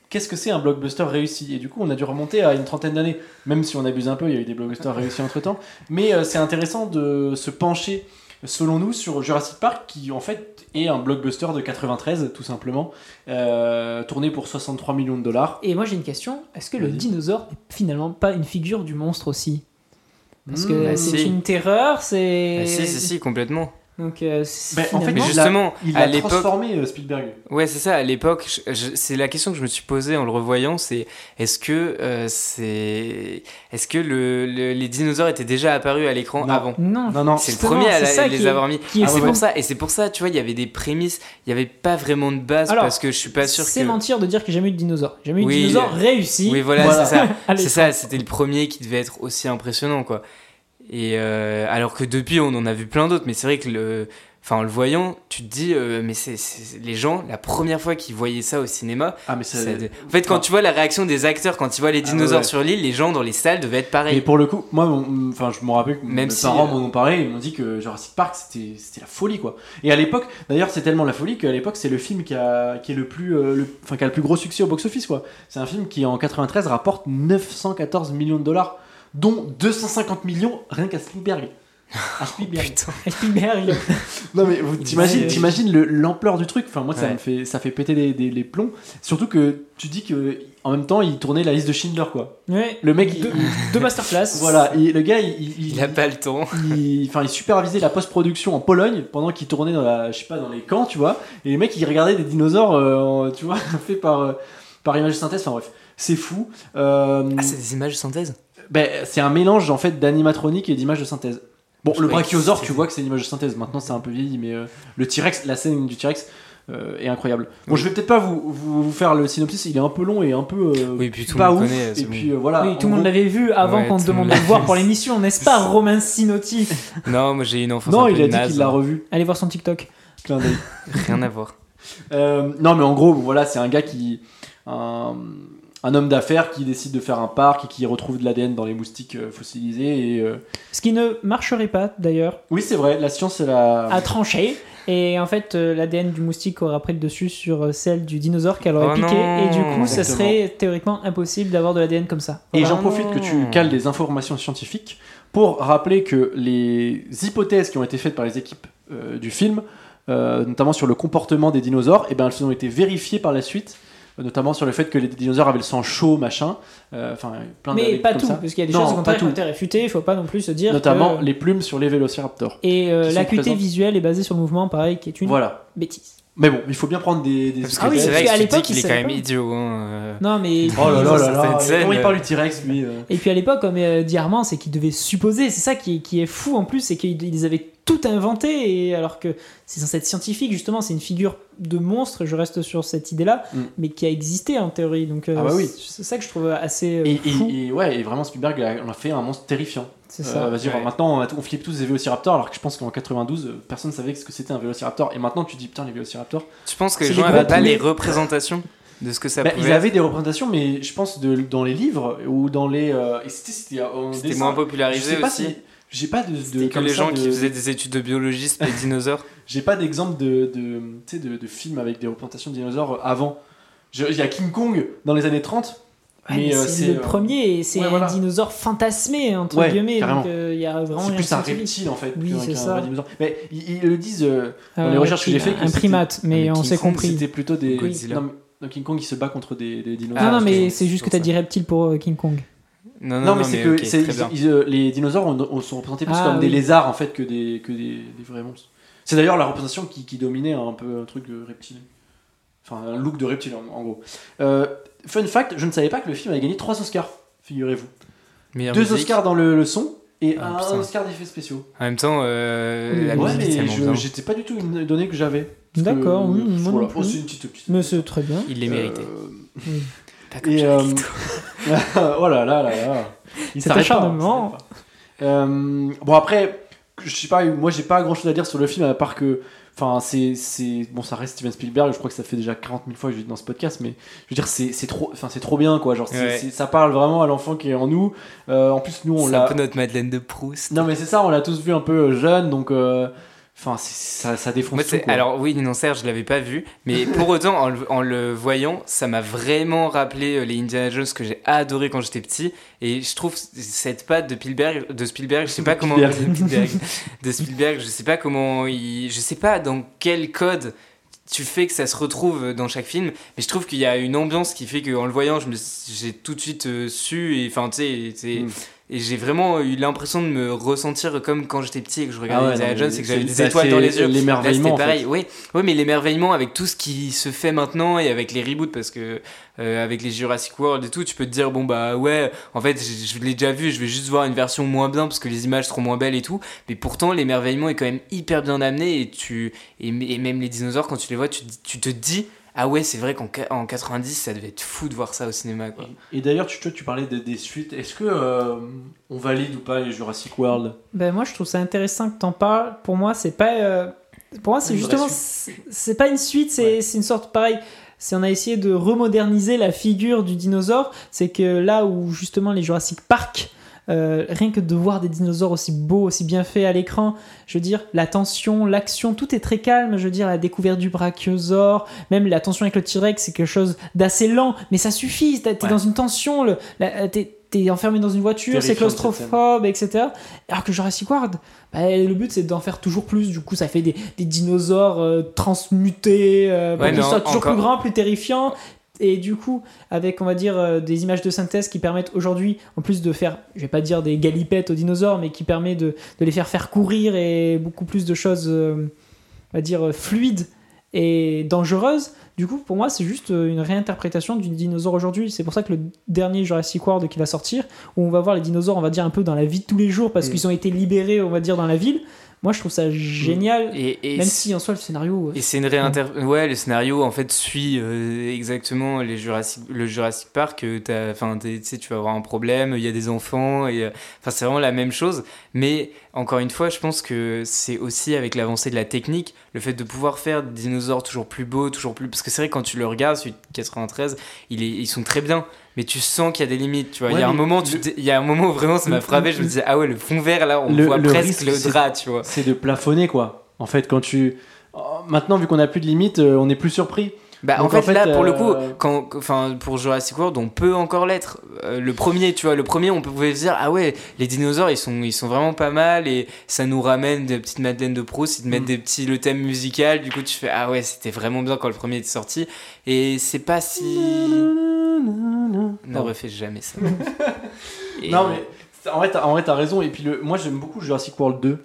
Speaker 1: qu'est-ce que c'est un blockbuster réussi? Et du coup, on a dû remonter à une trentaine d'années, même si on abuse un peu, il y a eu des blockbusters réussis entre-temps. Mais euh, c'est intéressant de se pencher, selon nous, sur Jurassic Park, qui en fait est un blockbuster de 93, tout simplement, euh, tourné pour 63 millions de dollars.
Speaker 2: Et moi j'ai une question est-ce que le
Speaker 1: Vas-y.
Speaker 2: dinosaure n'est finalement pas une figure du monstre aussi? Parce
Speaker 1: Mmh.
Speaker 2: que
Speaker 3: Bah,
Speaker 2: c'est
Speaker 3: si.
Speaker 2: une terreur, c'est.
Speaker 3: Ah, si, si, si, complètement.
Speaker 2: Donc, euh, c'est
Speaker 1: Ben, en fait,
Speaker 3: Mais
Speaker 2: finalement-
Speaker 1: il
Speaker 3: justement,
Speaker 1: a, il
Speaker 3: à
Speaker 1: a
Speaker 3: l'époque-
Speaker 1: transformé euh, Spielberg.
Speaker 3: Ouais, c'est ça. À l'époque, c'est la question que je me suis posée en le revoyant, c'est est-ce que euh, c'est est-ce que le, le- les dinosaures étaient déjà apparus à l'écran avant?
Speaker 2: Non,
Speaker 1: Non, non.
Speaker 3: C'est le
Speaker 2: Justement,
Speaker 3: premier à la- les
Speaker 2: est-
Speaker 3: avoir mis. Ah, c'est pour ça. Et c'est pour ça, tu vois, il y avait des prémices. Il y avait pas vraiment de base
Speaker 2: Alors,
Speaker 3: parce que je suis pas sûr
Speaker 2: c'est
Speaker 3: que.
Speaker 2: mentir de dire qu'il n'y a jamais eu de dinosaure. J'ai jamais eu de
Speaker 3: Oui,
Speaker 2: dinosaure
Speaker 3: euh,
Speaker 2: réussi.
Speaker 3: Oui, voilà,
Speaker 1: Voilà.
Speaker 3: c'est ça.
Speaker 2: à
Speaker 3: C'est
Speaker 2: l'écran.
Speaker 3: ça. C'était le premier qui devait être aussi impressionnant, quoi. Et euh, alors que depuis, on en a vu plein d'autres. Mais c'est vrai que le, enfin, en le voyant, tu te dis, euh, mais c'est les gens, la première fois qu'ils voyaient ça au cinéma,
Speaker 1: Ah, mais ça.
Speaker 3: ça- en fait, quand tu vois la réaction des acteurs quand ils voient les
Speaker 1: Ah,
Speaker 3: dinosaures
Speaker 1: ouais.
Speaker 3: sur l'île, les gens dans les salles devaient être
Speaker 1: Et
Speaker 3: pareils.
Speaker 1: pour le coup, moi, mon- enfin, je me rappelle que
Speaker 3: Même
Speaker 1: mes
Speaker 3: si,
Speaker 1: parents
Speaker 3: euh,
Speaker 1: m'en ont parlé, ils m'ont dit que Jurassic Park c'était c'était la folie quoi. Et à l'époque, d'ailleurs, c'est tellement la folie qu'à l'époque, c'est le film qui a qui est le plus, euh, le, enfin, qui a le plus gros succès au box-office quoi. C'est un film qui en 93 rapporte 914 millions de dollars, dont 250 millions rien qu'à Spielberg. À Spielberg.
Speaker 3: Putain.
Speaker 2: Spielberg.
Speaker 1: Non mais t'imagines, t'imagines le- l'ampleur du truc. Enfin moi ça me fait, ça fait péter les, des- les plombs. Surtout que tu dis que en même temps il tournait la liste de Schindler quoi.
Speaker 2: Ouais.
Speaker 1: Le mec, il-
Speaker 2: Deux, deux masterclass.
Speaker 1: Voilà, et le gars, il, il-
Speaker 3: Il a pas le temps.
Speaker 1: il, enfin, il supervisait la post-production en Pologne pendant qu'il tournait dans la, je sais pas, dans les camps, tu vois. Et les mecs, ils regardaient des dinosaures, euh, tu vois, faits par, euh, par image de synthèse. Enfin bref, c'est fou. Euh,
Speaker 3: Ah, c'est des images de synthèse?
Speaker 1: Ben, c'est un mélange en fait d'animatronique et d'images de synthèse. Bon,
Speaker 3: Je
Speaker 1: le brachiosaure, tu vois que c'est une image de synthèse. Maintenant, c'est un peu vieilli, mais euh, le T-Rex, la scène du T-Rex euh, est incroyable. Bon, je vais peut-être pas vous, vous, vous faire le synopsis, il est un peu long et un peu euh,
Speaker 3: Oui, puis tout le
Speaker 1: pas ouf.
Speaker 3: connaît,
Speaker 1: et
Speaker 3: bon.
Speaker 1: puis euh, voilà.
Speaker 2: Oui, tout le monde
Speaker 1: gros-
Speaker 2: l'avait vu avant
Speaker 3: Ouais,
Speaker 2: qu'on te demande de le voir pour l'émission, n'est-ce pas, Romain Sinotti
Speaker 3: Non, moi j'ai une enfance
Speaker 1: Non,
Speaker 3: un
Speaker 1: il
Speaker 3: peu
Speaker 1: a dit qu'il l'a revu.
Speaker 2: Allez voir son TikTok.
Speaker 1: Clin d'œil.
Speaker 3: Rien à voir.
Speaker 1: Euh, non, mais en gros, voilà, c'est un gars qui. Un, un homme d'affaires qui décide de faire un parc et qui retrouve de l'ADN dans les moustiques euh, fossilisés. Et, euh,
Speaker 2: Ce qui ne marcherait pas d'ailleurs,
Speaker 1: Oui, c'est vrai, la science,
Speaker 2: à trancher. Et en fait, euh, l'ADN du moustique aura pris le dessus sur celle du dinosaure qu'elle aurait
Speaker 3: Oh
Speaker 2: piqué.
Speaker 3: non,
Speaker 2: et du coup, ça serait théoriquement impossible d'avoir de l'ADN comme ça.
Speaker 1: Et j'en profite que tu cales des informations scientifiques pour rappeler que les hypothèses qui ont été faites par les équipes euh, du film, euh, notamment sur le comportement des dinosaures, et ben elles ont été vérifiées par la suite, notamment sur le fait que les dinosaures avaient le sang chaud, machin, euh, enfin plein de
Speaker 2: Mais pas
Speaker 1: comme
Speaker 2: tout,
Speaker 1: ça.
Speaker 2: parce qu'il y a des
Speaker 1: Non,
Speaker 2: choses qui
Speaker 1: tout.
Speaker 2: ont été réfutées. Il faut pas non plus se dire.
Speaker 1: Notamment
Speaker 2: que-
Speaker 1: les plumes sur les vélociraptors.
Speaker 2: Et euh, l'acuité
Speaker 1: présentes.
Speaker 2: visuelle est basée sur le mouvement, pareil, qui est une
Speaker 1: Voilà.
Speaker 2: bêtise.
Speaker 1: Mais bon, il faut bien prendre des, des
Speaker 3: Parce
Speaker 2: Ah
Speaker 3: que
Speaker 2: oui,
Speaker 3: c'est vrai
Speaker 2: qu'à l'époque,
Speaker 3: qu'il
Speaker 2: il
Speaker 3: est quand même
Speaker 2: pas.
Speaker 3: idiot. hein, euh.
Speaker 2: Non, mais.
Speaker 1: Oh là là là là, comment il parle du T-Rex lui euh.
Speaker 2: Et puis à l'époque, comme euh, dit Armand, c'est qu'ils devaient supposer. C'est ça qui est, qui est fou en plus, c'est qu'ils ils avaient tout inventé, et alors que c'est censé être scientifique, justement, c'est une figure de monstre, je reste sur cette idée-là,
Speaker 1: Mm.
Speaker 2: mais qui a existé en théorie. Donc euh,
Speaker 1: Ah bah oui.
Speaker 2: c'est ça que je trouve assez euh,
Speaker 1: Et,
Speaker 2: fou.
Speaker 1: et- et ouais, et vraiment Spielberg a- on a fait un monstre terrifiant.
Speaker 2: C'est
Speaker 1: Euh,
Speaker 2: ça.
Speaker 1: Vas-y,
Speaker 3: Ouais.
Speaker 1: maintenant on, a- on flippe tous des vélociraptors, alors que je pense qu'en 92, euh, personne ne savait ce que c'était un vélociraptor. Et maintenant tu dis putain, les vélociraptors.
Speaker 3: Tu penses que
Speaker 2: C'est
Speaker 3: les gens
Speaker 2: des
Speaker 3: avaient
Speaker 2: gros
Speaker 3: pas les représentations de ce que ça
Speaker 1: Bah,
Speaker 3: pouvait
Speaker 1: ils avaient des représentations, mais je pense de, dans les livres ou dans les. euh, c'était
Speaker 3: moins
Speaker 1: Je
Speaker 3: popularisé
Speaker 1: sais pas
Speaker 3: aussi.
Speaker 1: si. J'ai pas de. de
Speaker 3: C'était que
Speaker 1: comme
Speaker 3: les
Speaker 1: ça
Speaker 3: gens
Speaker 1: de-
Speaker 3: qui faisaient des études de biologie, c'était les dinosaures.
Speaker 1: J'ai pas d'exemple de, de, tu sais, de, de films avec des représentations de dinosaures euh, avant. Il y a King Kong dans les années 30.
Speaker 2: Ouais,
Speaker 1: mais,
Speaker 2: mais
Speaker 1: euh,
Speaker 2: c'est le
Speaker 1: euh,
Speaker 2: premier, et c'est
Speaker 1: ouais,
Speaker 2: un
Speaker 1: voilà.
Speaker 2: dinosaure fantasmé, entre
Speaker 1: Ouais,
Speaker 2: guillemets. Donc euh, il y a vraiment
Speaker 1: C'est plus un reptile en fait.
Speaker 2: Oui, c'est ça.
Speaker 1: vrai dinosaure. Mais ils, ils le disent euh, dans
Speaker 2: Euh,
Speaker 1: les recherches que j'ai fait.
Speaker 2: un
Speaker 1: que
Speaker 2: primate, mais
Speaker 3: mais
Speaker 2: on s'est compris.
Speaker 1: C'était plutôt des.
Speaker 3: Godzilla.
Speaker 1: Non, mais- donc King Kong il se bat contre des, des dinosaures.
Speaker 2: non, non,
Speaker 3: Ah,
Speaker 2: mais c'est juste que t'as dit reptile pour King Kong.
Speaker 3: Non,
Speaker 1: Non, mais c'est que ils- ils, euh, les dinosaures ont- ont- sont représentés plus
Speaker 2: Ah,
Speaker 1: comme des lézards en fait que des, que des, des vrais monstres. C'est d'ailleurs la représentation qui, qui dominait un peu un truc de reptile. Enfin, un look de reptile en, en gros. Euh, fun fact, je ne savais pas que le film avait gagné 3 Oscars, figurez-vous. Deux
Speaker 3: musique.
Speaker 1: Oscars dans le, le son et
Speaker 3: Ah,
Speaker 1: un
Speaker 3: putain.
Speaker 1: Oscar d'effets spéciaux.
Speaker 3: En même temps, euh, la.
Speaker 1: Ouais, mais j'étais pas du tout une donnée que j'avais.
Speaker 2: D'accord, oui, moi
Speaker 1: voilà.
Speaker 2: non plus.
Speaker 1: Oh, c'est une petite, petite-
Speaker 2: Mais c'est très bien.
Speaker 3: Il les méritait. Pas comme
Speaker 1: Et, euh, oh là là là là. Il
Speaker 2: Cet
Speaker 1: s'arrête pas,
Speaker 2: acharnement.
Speaker 1: il s'arrête pas. Euh, bon après, je sais pas, moi j'ai pas grand chose à dire sur le film à part que, enfin c'est, c'est, bon ça reste Steven Spielberg. Je crois que ça fait déjà 40 000 fois que je dis dans ce podcast, mais je veux dire c'est, c'est trop, enfin c'est trop bien quoi. Genre c'est-
Speaker 3: Ouais.
Speaker 1: c'est- ça parle vraiment à l'enfant qui est en nous. Euh, en plus nous on
Speaker 3: C'est un
Speaker 1: l'a,
Speaker 3: peu notre Madeleine de Proust.
Speaker 1: non mais c'est ça, on l'a tous vu un peu jeune donc. euh, Enfin, ça, ça défonce
Speaker 3: Moi,
Speaker 1: tout. quoi.
Speaker 3: alors oui, non, Serge, je l'avais pas vu, mais pour autant, en le, en le voyant, ça m'a vraiment rappelé euh, les Indiana Jones que j'ai adoré quand j'étais petit, et je trouve cette patte de Spielberg, de Spielberg, je sais pas comment,
Speaker 1: Spielberg.
Speaker 3: de Spielberg, de Spielberg, je sais pas comment, il, je sais pas dans quel code tu fais que ça se retrouve dans chaque film, mais je trouve qu'il y a une ambiance qui fait qu'en le voyant, j'ai tout de suite euh, su, et enfin, tu sais,
Speaker 1: Mm.
Speaker 3: Et j'ai vraiment eu l'impression de me ressentir comme quand j'étais petit et que je
Speaker 1: Ah
Speaker 3: regardais
Speaker 1: ouais,
Speaker 3: Indiana Jones et que j'avais des
Speaker 1: bah,
Speaker 3: étoiles dans les yeux.
Speaker 1: L'émerveillement,
Speaker 3: c'était
Speaker 1: en fait.
Speaker 3: pareil. Oui, oui, mais l'émerveillement avec tout ce qui se fait maintenant et avec les reboots, parce que euh, avec les Jurassic World et tout, tu peux te dire bon bah ouais, en fait je, je l'ai déjà vu, je vais juste voir une version moins bien parce que les images seront moins belles et tout. Mais pourtant l'émerveillement est quand même hyper bien amené et tu et, et même les dinosaures quand tu les vois, tu, tu te dis ah ouais c'est vrai qu'en en 90 ça devait être fou de voir ça au cinéma quoi.
Speaker 1: Et d'ailleurs, tu, tu, tu parlais des, des suites. Est-ce que euh, on valide ou pas les Jurassic World?
Speaker 2: Ben moi je trouve ça intéressant que t'en parles. Pour moi c'est pas, euh, pour moi c'est
Speaker 1: Une
Speaker 2: justement, c'est pas une suite, c'est
Speaker 1: Ouais.
Speaker 2: une sorte pareil. C'est on a essayé de remoderniser la figure du dinosaure. C'est que là où justement les Jurassic Park, euh, rien que de voir des dinosaures aussi beaux, aussi bien faits à l'écran, je veux dire la tension, l'action, tout est très calme. Je veux dire la découverte du brachiosaure, même la tension avec le T-Rex, c'est quelque chose d'assez lent, mais ça suffit. T'es
Speaker 1: Ouais.
Speaker 2: dans une tension, le, la- t'es t'es enfermé dans une voiture, c'est
Speaker 1: Terrifiant,
Speaker 2: claustrophobe, etc. Alors que Jurassic World, bah, le but c'est d'en faire toujours plus. Du coup, ça fait des, des dinosaures euh, transmutés, euh,
Speaker 3: Ouais,
Speaker 2: toujours
Speaker 3: encore-
Speaker 2: plus grands, plus terrifiants. Et du coup, avec on va dire euh, des images de synthèse qui permettent aujourd'hui, en plus de faire, je vais pas dire des galipettes aux dinosaures, mais qui permet de, de les faire faire courir et beaucoup plus de choses, euh, on va dire, euh, fluides et dangereuses. Du coup, pour moi, c'est juste une réinterprétation du dinosaure aujourd'hui. C'est pour ça que le dernier Jurassic World qui va sortir, où on va voir les dinosaures, on va dire un peu dans la vie de tous les jours, parce
Speaker 3: Mm.
Speaker 2: qu'ils ont été libérés, on va dire, dans la ville. Moi, je trouve ça génial,
Speaker 3: Et, et
Speaker 2: même si en soi le scénario. euh,
Speaker 3: Et c'est une réinter... Ouais, le scénario en fait suit euh, exactement les Jurassic... le Jurassic Park. euh, Enfin, tu sais, tu vas avoir un problème, il y a des enfants, et enfin, c'est vraiment la même chose. Mais encore une fois, je pense que c'est aussi avec l'avancée de la technique, le fait de pouvoir faire des dinosaures toujours plus beaux, toujours plus. Parce que c'est vrai, quand tu le regardes, celui de 93, il est... ils sont très bien. Mais tu sens qu'il y a des limites, tu vois.
Speaker 1: Ouais,
Speaker 3: il, y a un moment, tu
Speaker 1: le-
Speaker 3: te- il y a un moment où vraiment ça m'a frappé. Je me disais, ah ouais, le fond vert là, on
Speaker 1: Le-
Speaker 3: voit
Speaker 1: le
Speaker 3: presque
Speaker 1: risque,
Speaker 3: le drap, tu vois.
Speaker 1: C'est de plafonner, quoi. En fait, quand tu. Oh, Maintenant, vu qu'on a plus de limites, euh, on est plus surpris.
Speaker 3: Bah, en, fait,
Speaker 1: en fait,
Speaker 3: là, pour le coup,
Speaker 1: euh,
Speaker 3: quand, enfin, pour Jurassic World, on peut encore l'être. Euh, le premier, tu vois, le premier, on pouvait se dire, ah ouais, les dinosaures, ils sont, ils sont vraiment pas mal et ça nous ramène des petites Madeleines de Proust, ils te mettent
Speaker 1: Mm.
Speaker 3: des petits, le thème musical, du coup, tu fais, ah ouais, c'était vraiment bien quand le premier était sorti. Et c'est pas si. Ne refais jamais ça.
Speaker 1: Non, mais en vrai, t'as, en vrai, t'as raison. Et puis, le, moi, j'aime beaucoup Jurassic World 2.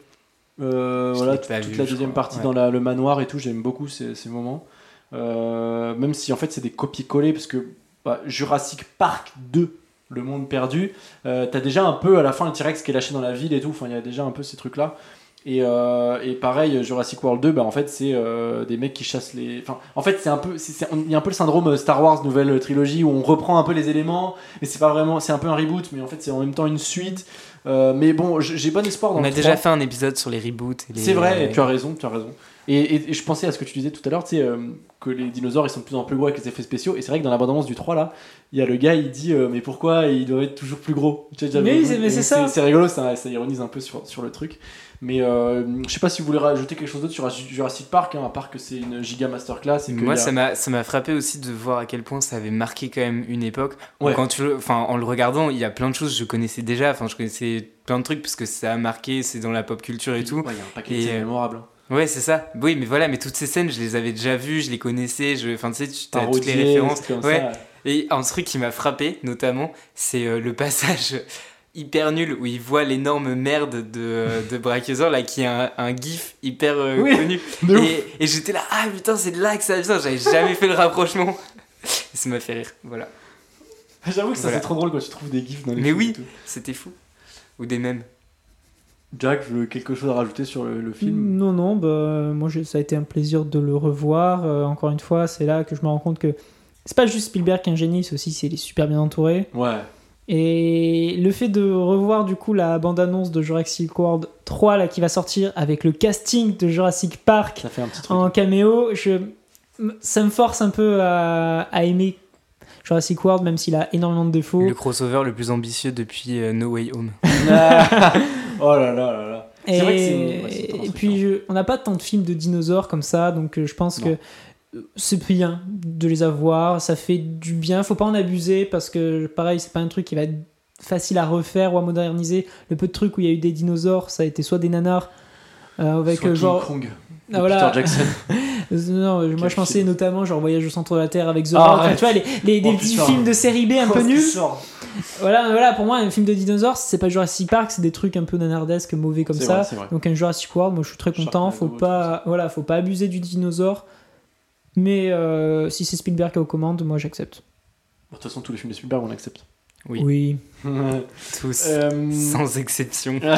Speaker 1: Euh, voilà, toute,
Speaker 3: vu,
Speaker 1: la deuxième
Speaker 3: crois.
Speaker 1: partie
Speaker 3: Ouais.
Speaker 1: dans la- le manoir et tout, j'aime beaucoup ces, ces moments. Euh, même si en fait c'est des copier-coller, parce que bah, Jurassic Park 2, le monde perdu, euh, t'as déjà un peu à la fin le T-Rex qui est lâché dans la ville et tout, enfin il y a déjà un peu ces trucs-là. Et, euh, et pareil, Jurassic World 2, bah, en fait c'est euh, des mecs qui chassent les. Enfin, en fait c'est un peu, il y a un peu le syndrome Star Wars nouvelle trilogie où on reprend un peu les éléments, mais c'est pas vraiment, c'est un peu un reboot, mais en fait c'est en même temps une suite. Euh, mais bon, j'ai bon espoir dans
Speaker 3: On a déjà
Speaker 1: 3.
Speaker 3: fait un épisode sur les reboots. les-
Speaker 1: C'est vrai, tu as raison, tu as raison. Et, et- et je pensais à ce que tu disais tout à l'heure, tu sais, euh, que les dinosaures ils sont de plus en plus gros avec les effets spéciaux. Et c'est vrai que dans l'abondance du 3 là, il y a le gars il dit euh, mais pourquoi ils doivent être toujours plus gros? Tu sais,
Speaker 2: Mais mais c'est ça.
Speaker 1: C'est rigolo, ça, ça ironise un peu sur, sur le truc. Mais euh, je sais pas si vous voulez rajouter quelque chose d'autre sur Jurassic Park, hein, à part que c'est une giga masterclass. Et que
Speaker 3: Moi,
Speaker 1: a-
Speaker 3: ça m'a ça m'a frappé aussi de voir à quel point ça avait marqué quand même une époque.
Speaker 1: Ouais.
Speaker 3: Quand tu le, enfin, en le regardant, il y a plein de choses que je connaissais déjà. Enfin, je connaissais plein de trucs parce que ça a marqué, c'est dans la pop culture et tout.
Speaker 1: Ouais, il y a un paquet de
Speaker 3: Et, euh,
Speaker 1: mémorables.
Speaker 3: Ouais, c'est ça. Oui, mais voilà, mais toutes ces scènes, je les avais déjà vues, je les connaissais. Je, enfin, tu sais, tu as toutes les références.
Speaker 1: comme
Speaker 3: Ouais.
Speaker 1: ça.
Speaker 3: Et un truc qui m'a frappé, notamment, c'est euh, le passage hyper nul où il voit l'énorme merde de, de Brachiosaur, là, qui est un, un gif hyper euh,
Speaker 1: Oui.
Speaker 3: connu. Et, et j'étais là, ah putain, c'est de là que ça vient, j'avais jamais fait le rapprochement. Et ça m'a fait rire, voilà.
Speaker 1: J'avoue que ça
Speaker 3: Voilà.
Speaker 1: c'est trop drôle quand tu trouves des gifs dans les
Speaker 3: Mais oui. C'était fou. Ou des mêmes.
Speaker 1: Jack, veux quelque chose à rajouter sur le, le film?
Speaker 2: Non, non, bah, moi ça a été un plaisir de le revoir. Euh, encore une fois, c'est là que je me rends compte que c'est pas juste Spielberg qui est un génie, c'est aussi c'est super bien entouré.
Speaker 1: Ouais.
Speaker 2: Et le fait de revoir du coup la bande-annonce de Jurassic World 3 là, qui va sortir avec le casting de Jurassic Park
Speaker 1: Ça fait un petit truc.
Speaker 2: en caméo, je... ça me force un peu à, à aimer Jurassic World, même s'il a énormément de défauts.
Speaker 3: Le crossover le plus ambitieux depuis euh, No Way Home.
Speaker 1: oh là là là là.
Speaker 2: Et,
Speaker 1: vrai que ouais,
Speaker 2: et puis, on n'a pas tant de films de dinosaures comme ça, donc euh, je pense
Speaker 1: Non.
Speaker 2: que euh, c'est bien de les avoir, ça fait du bien, faut pas en abuser parce que pareil, c'est pas un truc qui va être facile à refaire ou à moderniser. Le peu de trucs où il y a eu des dinosaures, ça a été soit des nanars, avec
Speaker 1: Soit
Speaker 2: euh,
Speaker 1: King
Speaker 2: genre.
Speaker 1: Kong,
Speaker 2: Ah, voilà.
Speaker 1: Peter Jackson.
Speaker 2: Euh, Non, moi
Speaker 1: Quel
Speaker 2: je pensais
Speaker 1: film.
Speaker 2: notamment genre Voyage au centre de la Terre avec The
Speaker 1: Ah,
Speaker 2: Rock,
Speaker 1: arrête.
Speaker 2: tu vois, les, les- des
Speaker 1: Oh,
Speaker 2: petits films de série B un peu
Speaker 1: Oh,
Speaker 2: nuls. Voilà, voilà, pour moi, un film de dinosaures, c'est pas Jurassic Park, c'est des trucs un peu nanardesques, mauvais comme ça.
Speaker 1: vrai.
Speaker 2: Donc un Jurassic World, moi je suis très content. Faut pas, voilà, faut pas abuser du dinosaure. Mais euh, si c'est Spielberg qui est aux commandes, moi j'accepte.
Speaker 1: De toute façon, tous les films de Spielberg, on accepte.
Speaker 3: Oui. Tous,
Speaker 1: Euh,
Speaker 3: sans exception.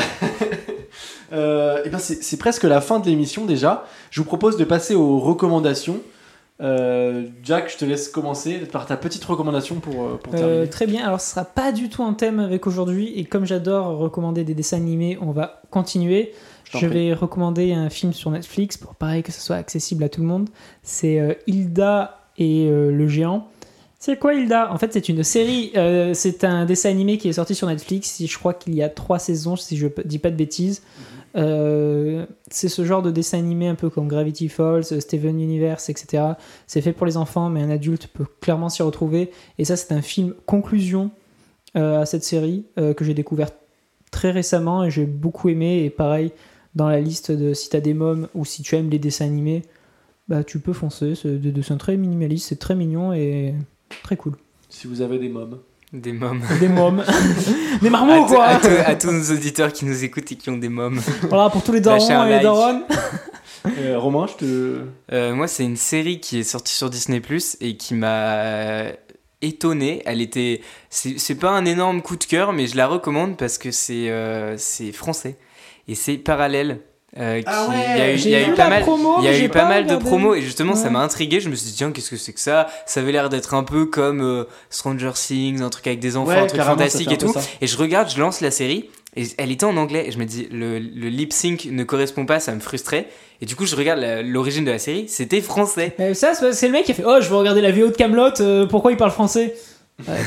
Speaker 1: Euh, eh ben c'est presque la fin de l'émission déjà. Je vous propose de passer aux recommandations. Euh, Jack, je te laisse commencer par ta petite recommandation pour, euh, pour
Speaker 2: Euh,
Speaker 1: terminer.
Speaker 2: très bien, alors ce sera pas du tout un thème avec aujourd'hui, et comme j'adore recommander des dessins animés, on va continuer. Je
Speaker 1: prie.
Speaker 2: vais recommander un film sur Netflix pour pareil que ce soit accessible à tout le monde. C'est euh, Hilda et euh, le géant. C'est quoi Hilda? En fait, c'est une série, euh, c'est un dessin animé qui est sorti sur Netflix. Je crois qu'il y a trois saisons, si je dis pas de bêtises. Euh, c'est ce genre de dessin animé un peu comme Gravity Falls, Steven Universe, etc. C'est fait pour les enfants, mais un adulte peut clairement s'y retrouver. Et ça, c'est un film conclusion euh, à cette série que j'ai découvert très récemment et j'ai beaucoup aimé. Et pareil, dans la liste de si t'as des mômes ou si tu aimes les dessins animés, bah tu peux foncer. C'est des dessins très minimalistes, c'est très mignon et très cool.
Speaker 1: Si vous avez des mômes.
Speaker 3: Des mômes.
Speaker 2: Des mômes. des
Speaker 3: À,
Speaker 2: marmots,
Speaker 3: t-
Speaker 2: quoi
Speaker 3: à tous- à tous nos auditeurs qui nous écoutent et qui ont des mômes.
Speaker 2: Voilà, pour tous les darons et les
Speaker 3: like.
Speaker 2: daronnes.
Speaker 1: Euh, Romain, je te.
Speaker 3: Euh, moi, c'est une série qui est sortie sur Disney Plus et qui m'a étonné. Elle était, c'est c'est pas un énorme coup de cœur, mais je la recommande parce que c'est euh, c'est français et c'est parallèle. Euh, qui-
Speaker 1: Ah ouais,
Speaker 3: il y a eu, il y a
Speaker 2: J'ai
Speaker 3: eu
Speaker 2: vu
Speaker 3: pas mal,
Speaker 2: promo,
Speaker 3: il y a
Speaker 2: mais
Speaker 3: eu
Speaker 2: j'ai
Speaker 3: pas,
Speaker 2: pas
Speaker 3: mal de promos et justement ça m'a intrigué. Je me suis dit tiens qu'est-ce que c'est que ça? Ça avait l'air d'être un peu comme euh, Stranger Things, un truc avec des enfants, un truc fantastique et tout.
Speaker 1: ça.
Speaker 3: Et je regarde, je lance la série, et elle était en anglais, et je me dis, le, le lip sync ne correspond pas, ça me frustrait. Et du coup, je regarde l'origine de la série, c'était français.
Speaker 2: Mais ça, c'est le mec qui a fait Oh, je veux regarder la VO de Camelot, pourquoi il parle français?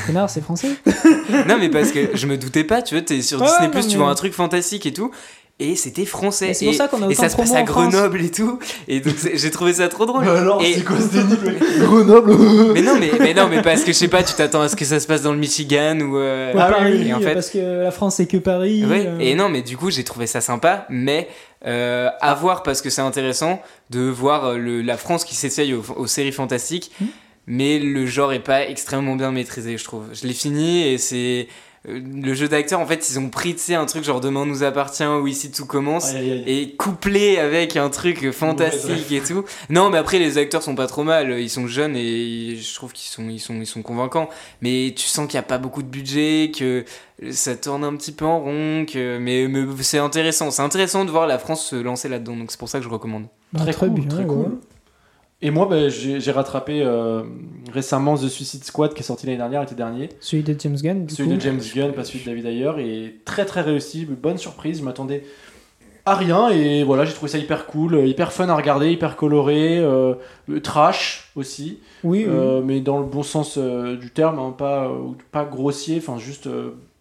Speaker 2: Connard, c'est français.
Speaker 3: non, mais parce que je me doutais pas, tu vois, t'es sur
Speaker 2: Ouais,
Speaker 3: Disney,
Speaker 2: non,
Speaker 3: tu
Speaker 2: mais-
Speaker 3: vois un truc fantastique et tout. Et c'était français.
Speaker 2: Et c'est pour
Speaker 3: Et-
Speaker 2: ça qu'on a
Speaker 3: et
Speaker 2: autant
Speaker 3: ça
Speaker 2: de
Speaker 3: se passe à. Grenoble et tout. Et donc, j'ai trouvé ça trop drôle.
Speaker 1: Bah alors,
Speaker 3: Et-
Speaker 1: c'est quoi ce déni, Grenoble
Speaker 3: mais non, mais, mais non, mais parce que je sais pas, tu t'attends à ce que ça se passe dans le Michigan ou. euh,
Speaker 1: Ah
Speaker 2: Paris,
Speaker 3: oui, en fait-
Speaker 2: parce que la France c'est que Paris.
Speaker 3: Ouais,
Speaker 2: euh,
Speaker 3: et non, mais du coup, j'ai trouvé ça sympa, mais euh, à voir parce que c'est intéressant de voir euh, le, la France qui s'essaye aux, aux séries fantastiques,
Speaker 2: Hmm.
Speaker 3: mais le genre est pas extrêmement bien maîtrisé, je trouve. Je l'ai fini et c'est. Euh, Le jeu d'acteur, en fait, ils ont pris, tu sais, un truc genre Demain nous appartient où ici tout commence.
Speaker 1: Aïe, aïe, aïe.
Speaker 3: Et couplé avec un truc fantastique et tout. Non, mais après les acteurs sont pas trop mal. Ils sont jeunes et je trouve qu'ils sont, ils sont, ils sont convaincants. Mais tu sens qu'il y a pas beaucoup de budget, que ça tourne un petit peu en rond. Que... Mais, mais c'est intéressant. C'est intéressant de voir la France se lancer là-dedans. Donc c'est pour ça que je recommande.
Speaker 2: bah,
Speaker 1: Très
Speaker 2: très
Speaker 1: cool,
Speaker 2: bien.
Speaker 1: très
Speaker 2: ouais.
Speaker 1: Et moi, bah, j'ai rattrapé euh, récemment The Suicide Squad qui est sorti l'année dernière, l'été dernier.
Speaker 2: Celui de James Gunn. Du
Speaker 1: Celui
Speaker 2: coup.
Speaker 1: de James Gunn, pas celui de David Ayer, et très très réussi, bonne surprise. Je m'attendais à rien et voilà, j'ai trouvé ça hyper cool, euh, hyper fun à regarder, hyper coloré, euh, trash aussi,
Speaker 2: Oui, oui.
Speaker 1: mais dans le bon sens du terme, hein, pas, pas grossier, enfin juste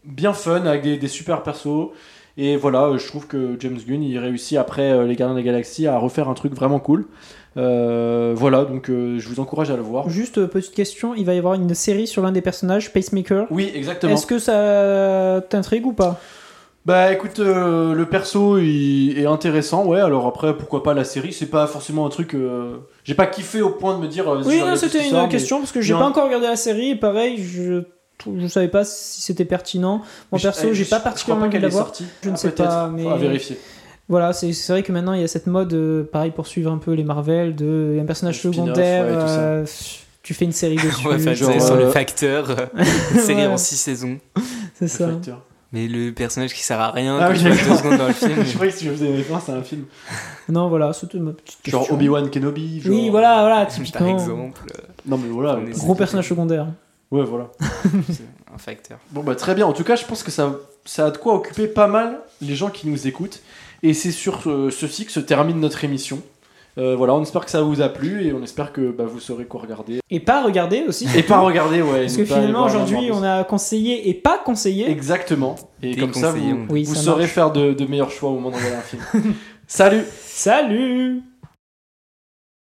Speaker 1: bien fun avec des, des super persos. Et voilà, je trouve que James Gunn il réussit après Les Gardiens de la Galaxie à refaire un truc vraiment cool. Euh, voilà, donc euh, je vous encourage à le voir.
Speaker 2: Juste euh, petite question, il va y avoir une série sur l'un des personnages, Pacemaker?
Speaker 1: Oui, exactement.
Speaker 2: Est-ce que ça t'intrigue ou pas?
Speaker 1: Bah écoute, euh, le perso il est intéressant, ouais. Alors après, pourquoi pas la série C'est pas forcément un truc. euh, J'ai pas kiffé au point de me dire. euh,
Speaker 2: Oui, non, c'était une
Speaker 1: mais-
Speaker 2: question parce que j'ai pas encore regardé la série et pareil, je je savais pas si c'était pertinent. Mon perso,
Speaker 1: eh,
Speaker 2: j'ai pas particulièrement envie de la voir. Je ne
Speaker 1: Ah,
Speaker 2: sais pas, mais-
Speaker 1: vérifier.
Speaker 2: Voilà, c'est vrai que maintenant il y a cette mode, euh, pareil pour suivre un peu les Marvel, de un personnage
Speaker 1: Le
Speaker 2: secondaire,
Speaker 1: ouais,
Speaker 2: euh, tu fais une série dessus.
Speaker 3: Faire
Speaker 1: genre,
Speaker 3: sur
Speaker 1: euh,
Speaker 3: le facteur. une série
Speaker 2: Ouais.
Speaker 3: en 6 saisons.
Speaker 2: C'est ça.
Speaker 1: Facteur.
Speaker 3: Mais le personnage qui sert à rien,
Speaker 1: Ah oui,
Speaker 3: deux secondes dans le film.
Speaker 1: je croyais que si je faisais une référence à un film.
Speaker 2: Non, voilà, c'était ma petite question.
Speaker 1: Genre Obi-Wan Kenobi. Genre...
Speaker 2: Oui, voilà, voilà,
Speaker 3: Par
Speaker 2: typiquement.
Speaker 3: exemple, euh,
Speaker 1: Non mais voilà.
Speaker 2: Gros personnage secondaire.
Speaker 1: Ouais, voilà.
Speaker 3: c'est un facteur.
Speaker 1: Bon bah très bien. En tout cas, je pense que ça, ça a de quoi occuper pas mal les gens qui nous écoutent. Et c'est sur euh, ceci que se termine notre émission. Euh, voilà, on espère que ça vous a plu et on espère que bah, vous saurez quoi regarder.
Speaker 2: Et pas regarder aussi.
Speaker 1: Et pas regarder, ouais.
Speaker 2: Parce que finalement, aujourd'hui, on a conseillé et pas conseillé.
Speaker 1: Exactement. Et comme ça, vous,
Speaker 3: on
Speaker 2: Oui,
Speaker 1: vous
Speaker 2: ça
Speaker 1: saurez
Speaker 2: marche.
Speaker 1: faire de, de meilleurs choix au moment d'en regarder un film. Salut
Speaker 2: Salut